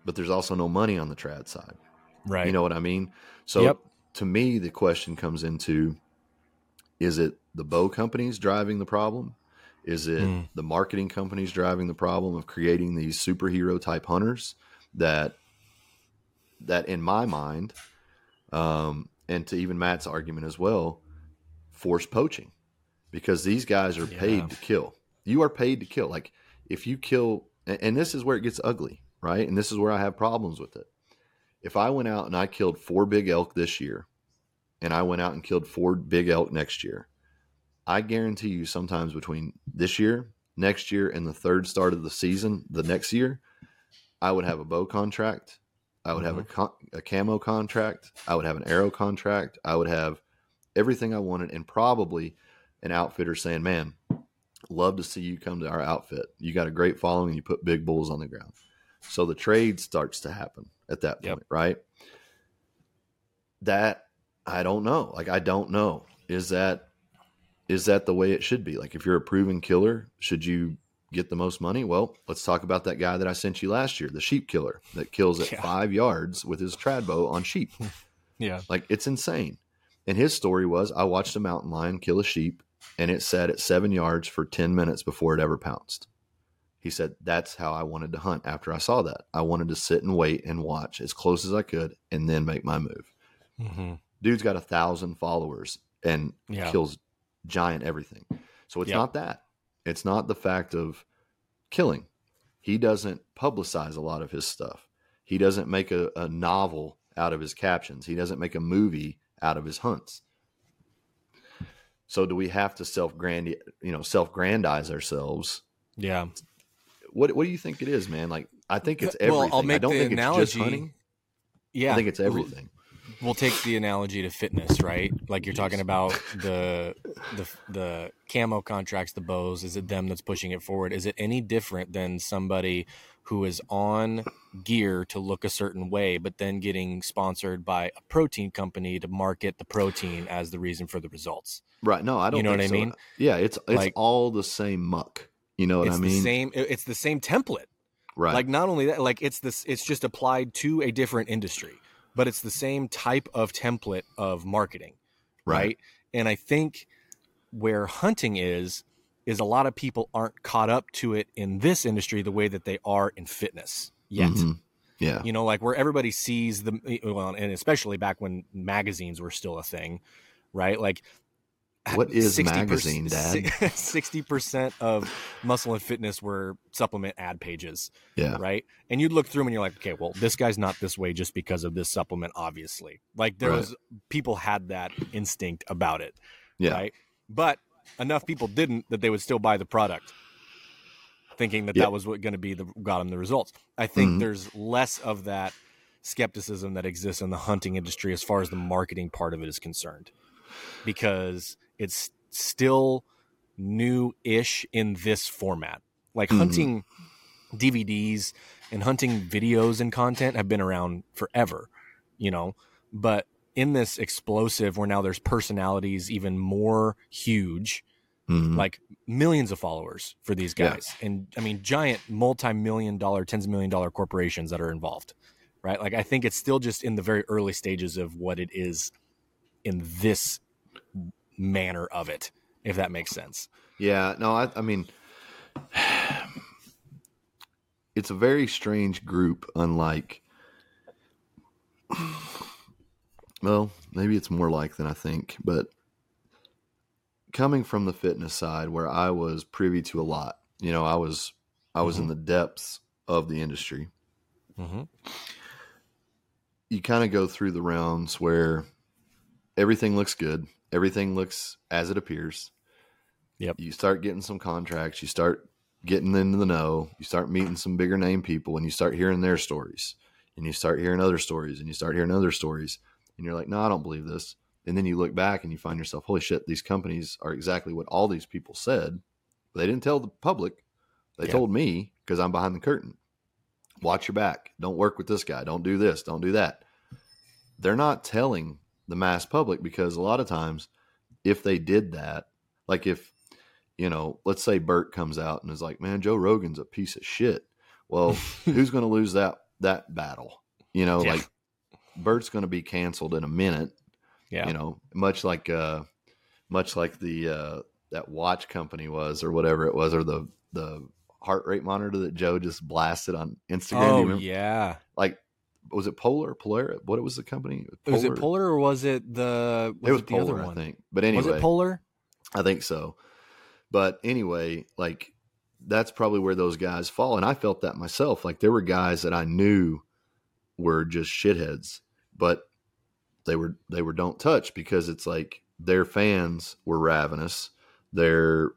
but there's also no money on the trad side. Right. You know what I mean? So Yep. to me, the question comes into is it the bow companies driving the problem? Is it Mm. the marketing companies driving the problem of creating these superhero type hunters that that in my mind, um, and to even Matt's argument as well, force poaching because these guys are paid to kill. You are paid to kill. Like if you kill, and, and this is where it gets ugly, right? And this is where I have problems with it. If I went out and I killed four big elk this year, and I went out and killed four big elk next year, I guarantee you, sometimes between this year, next year, and the third start of the season, the next year, I would have a bow contract. I would have a, mm-hmm. con- a camo contract. I would have an arrow contract. I would have everything I wanted, and probably an outfitter saying, "Man, love to see you come to our outfit. You got a great following. You put big bulls on the ground." So the trade starts to happen at that Yep. point, right? That I don't know. Like I don't know. Is that is that the way it should be? Like if you're a proven killer, should you get the most money? Well, let's talk about that guy that I sent you last year, the sheep killer that kills at Yeah. five yards with his trad bow on sheep. Yeah. Like it's insane. And his story was I watched a mountain lion kill a sheep and it sat at seven yards for 10 minutes before it ever pounced. He said, That's how I wanted to hunt after I saw that. I wanted to sit and wait and watch as close as I could and then make my move. hmm Dude's got a thousand followers and Yeah. kills giant everything. So it's Yep. not that. It's not the fact of killing. He doesn't publicize a lot of his stuff. He doesn't make a, a novel out of his captions. He doesn't make a movie out of his hunts. So do we have to self grand you know self grandize ourselves? Yeah. What what do you think it is, man? Like I think it's Well, everything. I'll I make don't the think it's just analogy- hunting. Yeah. I think it's everything. we'll take the analogy to fitness, right? Like you're talking about the the the camo contracts, the bows. Is it them that's pushing it forward? Is it any different than somebody who is on gear to look a certain way, but then getting sponsored by a protein company to market the protein as the reason for the results? Right. No, I don't You know what I so. mean? Yeah, it's it's Like- all the same muck. You know what it's I mean? the same. It's the same template. right. Like not only that, like it's this. It's just applied to a different industry, but it's the same type of template of marketing. right. right? And I think where hunting is is a lot of people aren't caught up to it in this industry the way that they are in fitness yet. Mhm. Yeah. You know, like where everybody sees the well, and especially back when magazines were still a thing, right? Like What is 60%, magazine, Dad? Sixty percent of muscle and fitness were supplement ad pages, Yeah. right? And you'd look through them and you're like, okay, well, this guy's not this way just because of this supplement, obviously. Like there Right. was people had that instinct about it, Yeah. right? But enough people didn't that they would still buy the product, thinking that Yeah. that was what going to be the got them the results. I think Mhm. there's less of that skepticism that exists in the hunting industry as far as the marketing part of it is concerned, because it's still new-ish in this format. Like Mhm. hunting DVDs and hunting videos and content have been around forever, you know, but in this explosive where now there's personalities even more huge Mhm. like millions of followers for these Yeah. guys and i mean giant multi-million dollar tens of million dollar corporations that are involved right like i think it's still just in the very early stages of what it is in this manner of it if that makes sense Yeah, no, I, I mean, it's a very strange group, unlike, well, maybe it's more like than I think, but coming from the fitness side where I was privy to a lot, you know, I was, I was in the depths of the industry. mm-hmm. You kind of go through the rounds where everything looks good, everything looks as it appears. Yep. you start getting some contracts, you start getting into the know, you start meeting some bigger name people, and you start hearing their stories, and you start hearing other stories, and you start hearing other stories, and you're like, no, I don't believe this. And then you look back and you find yourself, holy shit, these companies are exactly what all these people said. But they didn't tell the public. They Yeah. told me because I'm behind the curtain. Watch your back. Don't work with this guy. Don't do this. Don't do that. They're not telling the mass public because a lot of times, if they did that, like if you know, let's say Bert comes out and is like, "Man, Joe Rogan's a piece of shit." Well, who's going to lose that that battle? You know, Yeah. like Bert's going to be canceled in a minute. yeah You know, much like uh, much like the uh, that watch company was, or whatever it was, or the the heart rate monitor that Joe just blasted on Instagram. Oh yeah Like was it Polar Polar? What it was the company? Was it Polar or was it the? Was it was it Polar, the other I think. But anyway, Was it Polar? I think so. But anyway, like that's probably where those guys fall. And I felt that myself. Like there were guys that I knew were just shitheads, but they were they were don't touch because it's like their fans were ravenous. Their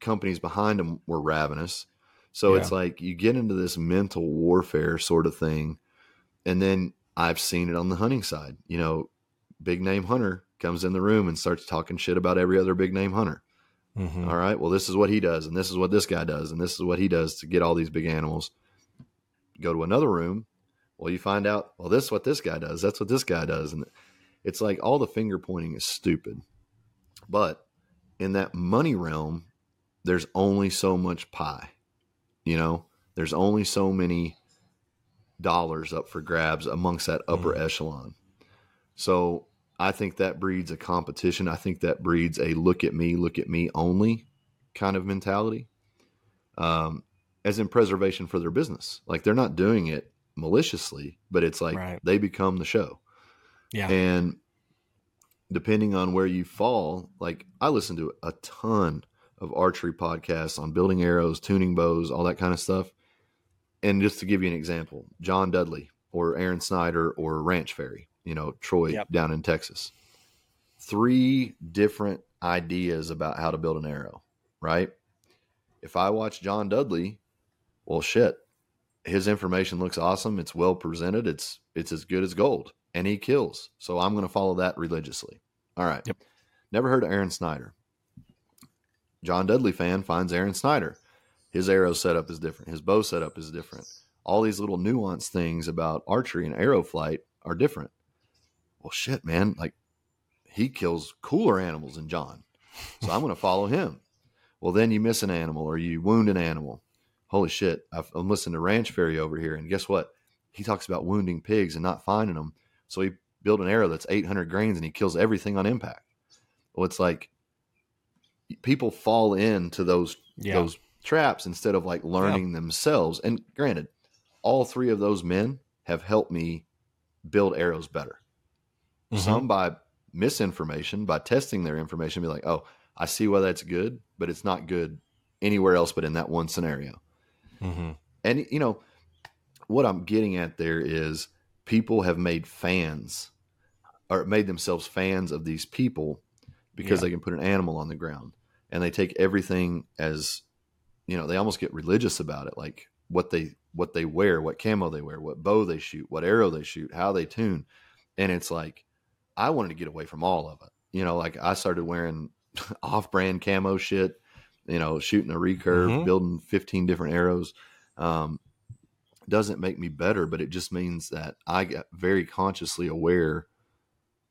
companies behind them were ravenous. So Yeah. it's like you get into this mental warfare sort of thing. And then I've seen it on the hunting side. You know, big name hunter comes in the room and starts talking shit about every other big name hunter. Mhm. All right. Well, this is what he does, and this is what this guy does, and this is what he does to get all these big animals. Go to another room. Well, you find out, well, this is what this guy does. That's what this guy does. And it's like all the finger pointing is stupid. But in that money realm, there's only so much pie. You know, there's only so many dollars up for grabs amongst that upper echelon. So I think that breeds a competition. I think that breeds a look at me, look at me only kind of mentality. Um, as in preservation for their business. Like they're not doing it maliciously, but it's like Right. they become the show. Yeah. And depending on where you fall, like I listen to a ton of archery podcasts on building arrows, tuning bows, all that kind of stuff. And just to give you an example, John Dudley or Aaron Snyder or Ranch Fairy, you know, Troy Yep. down in Texas. Three different ideas about how to build an arrow, right? If I watch John Dudley, well shit, his information looks awesome. It's well presented. It's it's as good as gold, and he kills. So I'm going to follow that religiously. All right. Yep. Never heard of Aaron Snyder. John Dudley fan finds Aaron Snyder. His arrow setup is different. His bow setup is different. All these little nuanced things about archery and arrow flight are different. Well, shit, man. Like he kills cooler animals than John. So I'm going to follow him. Well, then you miss an animal or you wound an animal. Holy shit. I've, I'm listening to Ranch Fairy over here. And guess what? He talks about wounding pigs and not finding them. So he built an arrow that's 800 grains and he kills everything on impact. Well, it's like people fall into those Yeah. those traps instead of like learning themselves. And granted, all three of those men have helped me build arrows better. Mhm. Some by misinformation, by testing their information, be like, oh, I see why that's good, but it's not good anywhere else but in that one scenario. Mhm. And you know, what I'm getting at there is people have made fans or made themselves fans of these people because Yeah. they can put an animal on the ground and they take everything as you know, they almost get religious about it, like what they what they wear, what camo they wear, what bow they shoot, what arrow they shoot, how they tune. And it's like I wanted to get away from all of it. You know, like I started wearing off-brand camo shit, you know, shooting a recurve, Mhm. building 15 different arrows. Um, doesn't make me better, but it just means that I got very consciously aware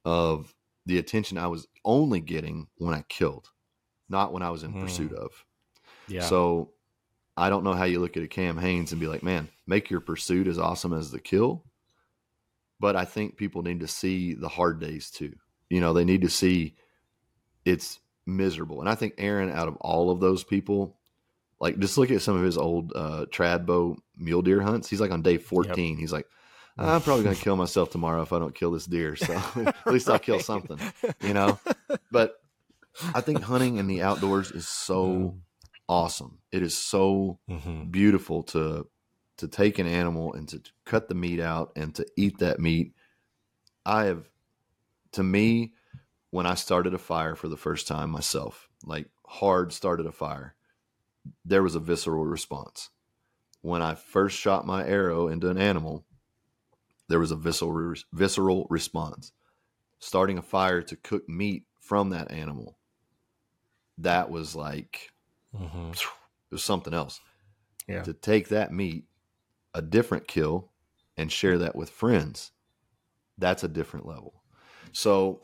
of the attention I was only getting when I killed, not when I was in Hmm. pursuit of. Yeah. So I don't know how you look at a Cam Hanes and be like, man, make your pursuit as awesome as the kill. But I think people need to see the hard days too. You know, they need to see it's miserable. And I think Aaron, out of all of those people, like just look at some of his old uh, trad bow mule deer hunts. He's like on day 14. He's like, I'm probably going to kill myself tomorrow if I don't kill this deer. So at least I'll kill something, you know? But I think hunting in the outdoors is so awesome. It is so Mhm. beautiful to to take an animal and to cut the meat out and to eat that meat. I have to me when I started a fire for the first time myself, like hard started a fire, there was a visceral response. When I first shot my arrow into an animal, there was a visceral visceral response. Starting a fire to cook meat from that animal. That was like Mhm. it was something else. Yeah. To take that meat, a different kill, and share that with friends, that's a different level. So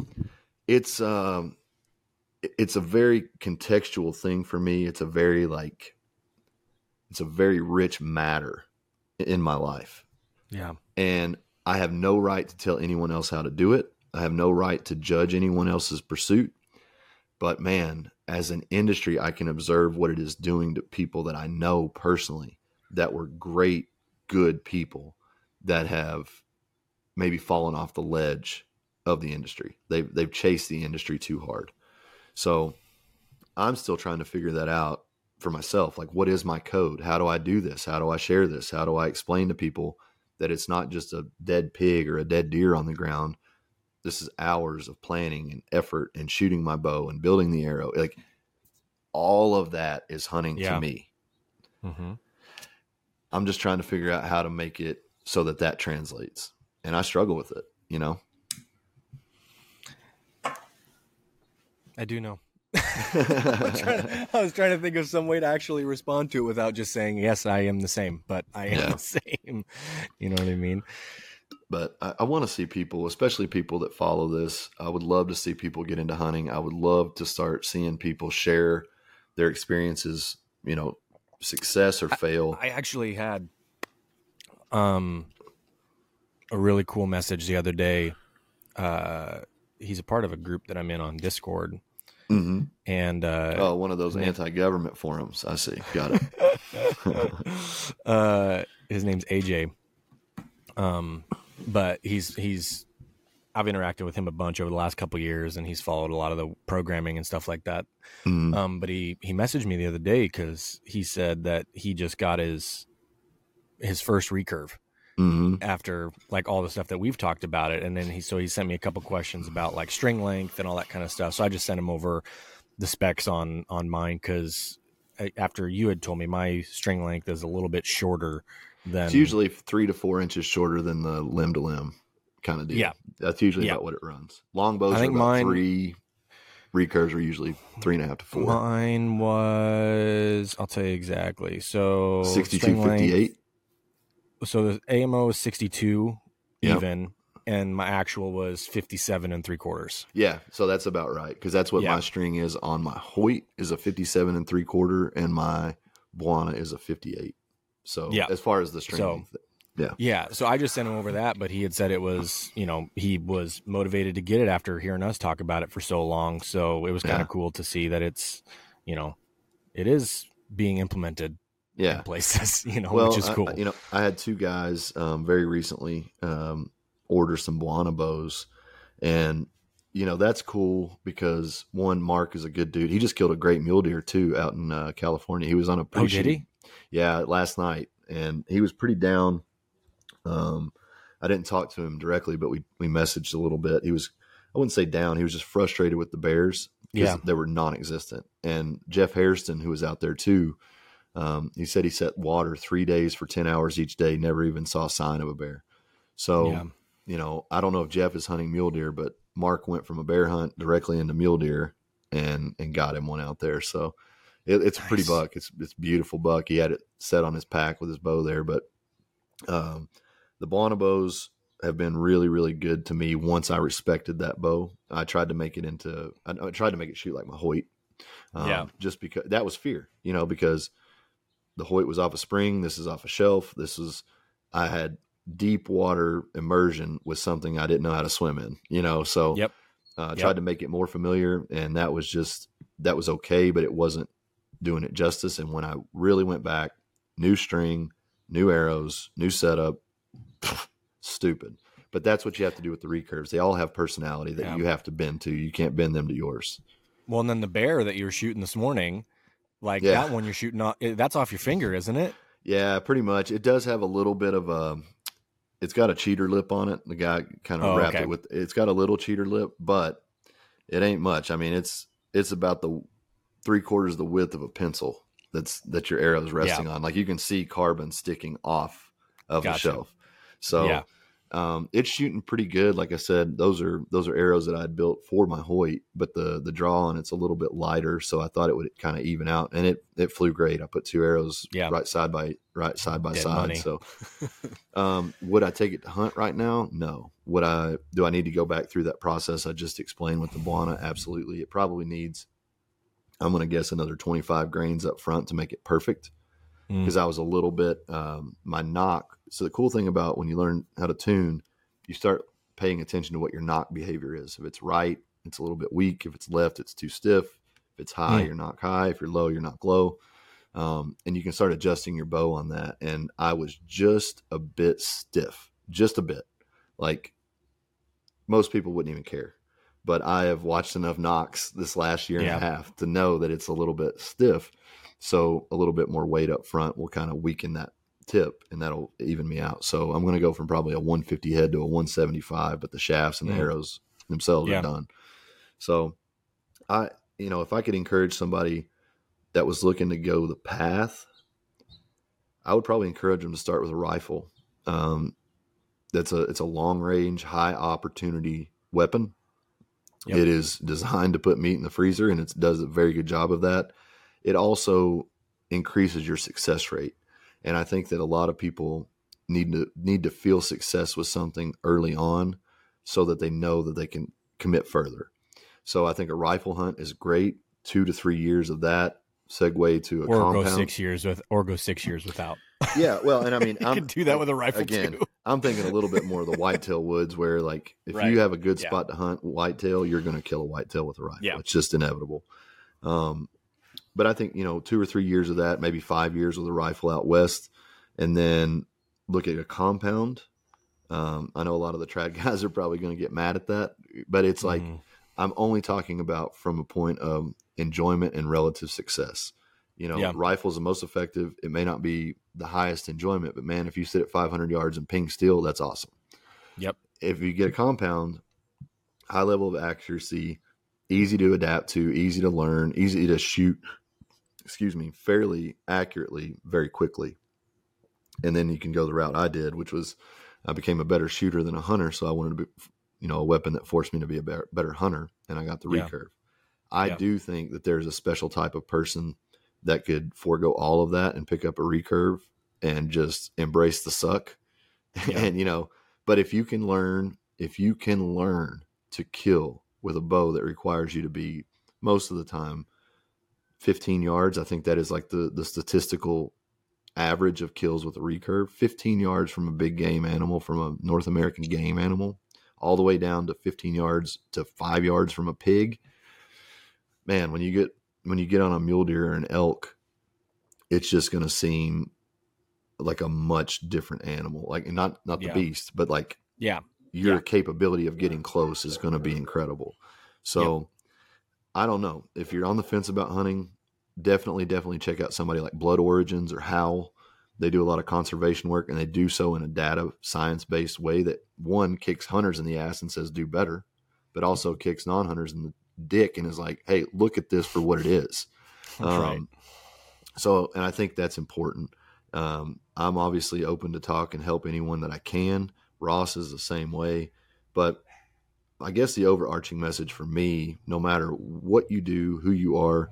it's um it's a very contextual thing for me. It's a very like it's a very rich matter in my life. Yeah. And I have no right to tell anyone else how to do it. I have no right to judge anyone else's pursuit. But man, as an industry, I can observe what it is doing to people that I know personally that were great, good people that have maybe fallen off the ledge of the industry. They've they've chased the industry too hard. So I'm still trying to figure that out for myself. Like, what is my code? How do I do this? How do I share this? How do I explain to people that it's not just a dead pig or a dead deer on the ground? This is hours of planning and effort and shooting my bow and building the arrow. Like, all of that is hunting Yeah. to me. Mm-hmm. I'm just trying to figure out how to make it so that that translates. And I struggle with it, you know? I do know. I'm to- I was trying to think of some way to actually respond to it without just saying yes, I am the same, but I am Yeah. the same. You know what I mean? but I, I want to see people, especially people that follow this. I would love to see people get into hunting. I would love to start seeing people share their experiences, you know, success or fail. I actually had um a really cool message the other day. Uh he's a part of a group that I'm in on Discord hmm and uh Oh, one of those anti-government forums. I see. Got it. uh his name's AJ. Um but he's he's I've interacted with him a bunch over the last couple years and he's followed a lot of the programming and stuff like that. Mhm. Um, but he he messaged me the other day because he said that he just got his his first recurve Mhm. after like all the stuff that we've talked about it, and then he so he sent me a couple questions about like string length and all that kind of stuff. So I just sent him over the specs on on mine because after you had told me my string length is a little bit shorter than It's usually three to four inches shorter than the limb to limb kind of deal. Yeah. That's usually Yeah. about what it runs. Longbows I are think about mine- three. Recurves are usually three and a half to four. mine was I'll tell you exactly. So 62, string length- 58. So the AMO is 62 Yep. even, and my actual was 57 and three quarters. Yeah, so that's about right because that's what Yeah. my string is on my Hoyt is a fifty-seven and three quarter, and my Buana is a fifty-eight. So Yeah. as far as the string, So- length, Yeah, so I just sent him over that, but he had said it was, you know, he was motivated to get it after hearing us talk about it for so long. So it was kind Yeah. of cool to see that it's, you know, it is being implemented yeah. in places, you know, well, which is cool. I- you know, I had two guys um, very recently um, order some Buana bows, and you know that's cool because one, Mark is a good dude. He just killed a great mule deer too out in uh, California. He was on a oh, did he? yeah last night and he was pretty down um i didn't talk to him directly but we we messaged a little bit he was i wouldn't say down he was just frustrated with the bears. Yeah. they were non-existent and jeff hairston who was out there too um, he said he set water three days for 10 hours each day never even saw a sign of a bear so Yeah. you know i don't know if jeff is hunting mule deer but mark went from a bear hunt directly into mule deer and and got him one out there so it, it's a pretty buck. It's it's a beautiful buck. He had it set on his pack with his bow there, but um, the Buana bows have been really really good to me. Once I respected that bow, I tried to make it into. I, I tried to make it shoot like my Hoyt. Um, Yeah. Just because that was fear, you know, because the Hoyt was off a spring. This is off a shelf. This was I had deep water immersion with something I didn't know how to swim in, you know. So Yep. uh, Yep. tried to make it more familiar, and that was just that was okay, but it wasn't doing it justice. And when I really went back, new string, new arrows, new setup, stupid. But that's what you have to do with the recurves. They all have personality that Yeah. you have to bend to. You can't bend them to yours. Well, and then the bear that you were shooting this morning, like Yeah. that one you're shooting off, eh, that's off your finger, isn't it? Yeah, pretty much. It does have a little bit of a. It's got a cheater lip on it. The guy kind of Oh, wrapped okay. it with. It's got a little cheater lip, but it ain't much. I mean, it's it's about the three quarters the width of a pencil. That's that your arrow is resting on. Like you can see carbon sticking off of the shelf. So Yeah. Um, it's shooting pretty good. Like I said, those are those are arrows that I had built for my Hoyt, but the the draw on it's a little bit lighter, so I thought it would kind of even out, and it it flew great. I put two arrows Yeah. right side by right side by Dead side. money. So, um, would I take it to hunt right now? No. Would I? Do I need to go back through that process I just explained with the Buana? Absolutely. It probably needs. I'm going to guess another 25 grains up front to make it perfect Mm. because I was a little bit um, my nock. So the cool thing about when you learn how to tune, you start paying attention to what your nock behavior is. If it's right, it's a little bit weak. If it's left, it's too stiff. If it's high, Mm. you're nock high. If you're low, you're nock low. Um, and you can start adjusting your bow on that. And I was just a bit stiff, just a bit. like most people wouldn't even care. But I have watched enough nocks this last year Yeah. and a half to know that it's a little bit stiff. So a little bit more weight up front will kind of weaken that tip and that'll even me out. So I'm going to go from probably a 150 head to a 175, but the shafts and the Mm. arrows themselves Yeah. are done. So I, you know, if I could encourage somebody that was looking to go the path, I would probably encourage them to start with a rifle. Um, that's a it's a long range, high opportunity weapon. Yep. It is designed to put meat in the freezer, and it does a very good job of that. It also increases your success rate, and I think that a lot of people need to need to feel success with something early on, so that they know that they can commit further. So I think a rifle hunt is great. Two to three years of that segue to a or compound. go six years with, or go six years without. Yeah, well, and I mean, I'm can do that with a rifle again, too. I'm thinking a little bit more of the whitetail woods where like if Right. you have a good Yeah. spot to hunt whitetail, you're going to kill a whitetail with a rifle. Yeah. It's just inevitable. Um, but I think, you know, two or three years of that, maybe five years with a rifle out west, and then look at a compound. Um, I know a lot of the trad guys are probably going to get mad at that, but it's like Mhm. I'm only talking about from a point of enjoyment and relative success. You know, Yeah. rifle's the most effective. It may not be the highest enjoyment, but man, if you sit at 500 yards and ping steel, that's awesome. Yep. If you get a compound, high level of accuracy, easy to adapt to, easy to learn, easy to shoot, excuse me, fairly accurately, very quickly. And then you can go the route I did, which was I became a better shooter than a hunter. So I wanted to be, you know, a weapon that forced me to be a better, better hunter. And I got the Yeah. recurve. I Yeah. do think that there's a special type of person that could forego all of that and pick up a recurve and just embrace the suck. Yeah. and, you know, but if you can learn, if you can learn to kill with a bow that requires you to be most of the time 15 yards, I think that is like the, the statistical average of kills with a recurve 15 yards from a big game animal, from a North American game animal, all the way down to 15 yards to five yards from a pig. Man, when you get when you get on a mule deer or an elk, it's just going to seem like a much different animal. Like not not the Yeah. beast, but like Yeah. your Yeah. capability of getting close is going to be incredible. So I don't know if you're on the fence about hunting. Definitely, definitely check out somebody like Blood Origins or Howl. They do a lot of conservation work and they do so in a data science based way that one kicks hunters in the ass and says do better, but also kicks non hunters in the dick and is like, hey, look at this for what it is. right. Um, So, and I think that's important. Um, I'm obviously open to talk and help anyone that I can. Ross is the same way. But I guess the overarching message for me, no matter what you do, who you are,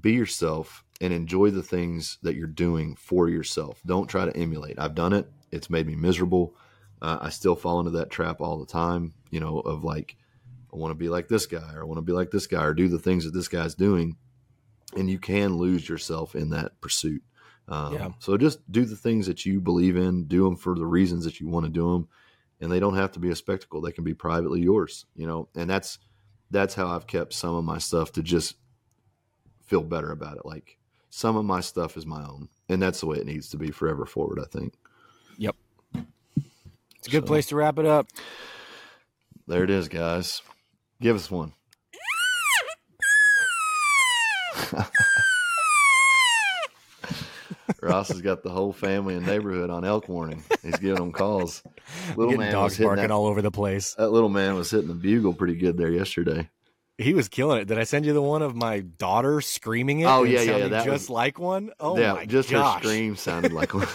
be yourself and enjoy the things that you're doing for yourself. Don't try to emulate. I've done it, it's made me miserable. Uh, I still fall into that trap all the time, you know, of like, I want to be like this guy or I want to be like this guy or do the things that this guy's doing and you can lose yourself in that pursuit. Um, Yeah. So just do the things that you believe in, do them for the reasons that you want to do them, and they don't have to be a spectacle. They can be privately yours, you know. And that's that's how I've kept some of my stuff to just feel better about it. Like some of my stuff is my own, and that's the way it needs to be forever forward. I think. Yep, it's a good So- place to wrap it up. There it is, guys. Give us one. Ross has got the whole family and neighborhood on elk warning. He's giving them calls. Little man dogs barking that, all over the place. that little man was hitting the bugle pretty good there yesterday. He was killing it. Did I send you the one of my daughter screaming it? Oh, yeah, yeah, that just was- like one. Oh yeah, my just gosh, her scream sounded like one.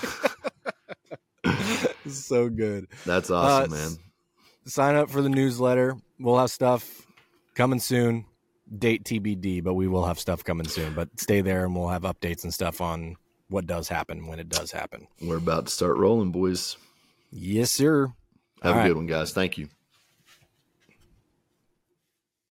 so good. That's awesome, Uh, man. Sign up for the newsletter. We'll have stuff coming soon. Date TBD, but we will have stuff coming soon. But stay there, and we'll have updates and stuff on what does happen when it does happen. We're about to start rolling, boys. Yes, sir. Have All a right. good one, guys. Thank you.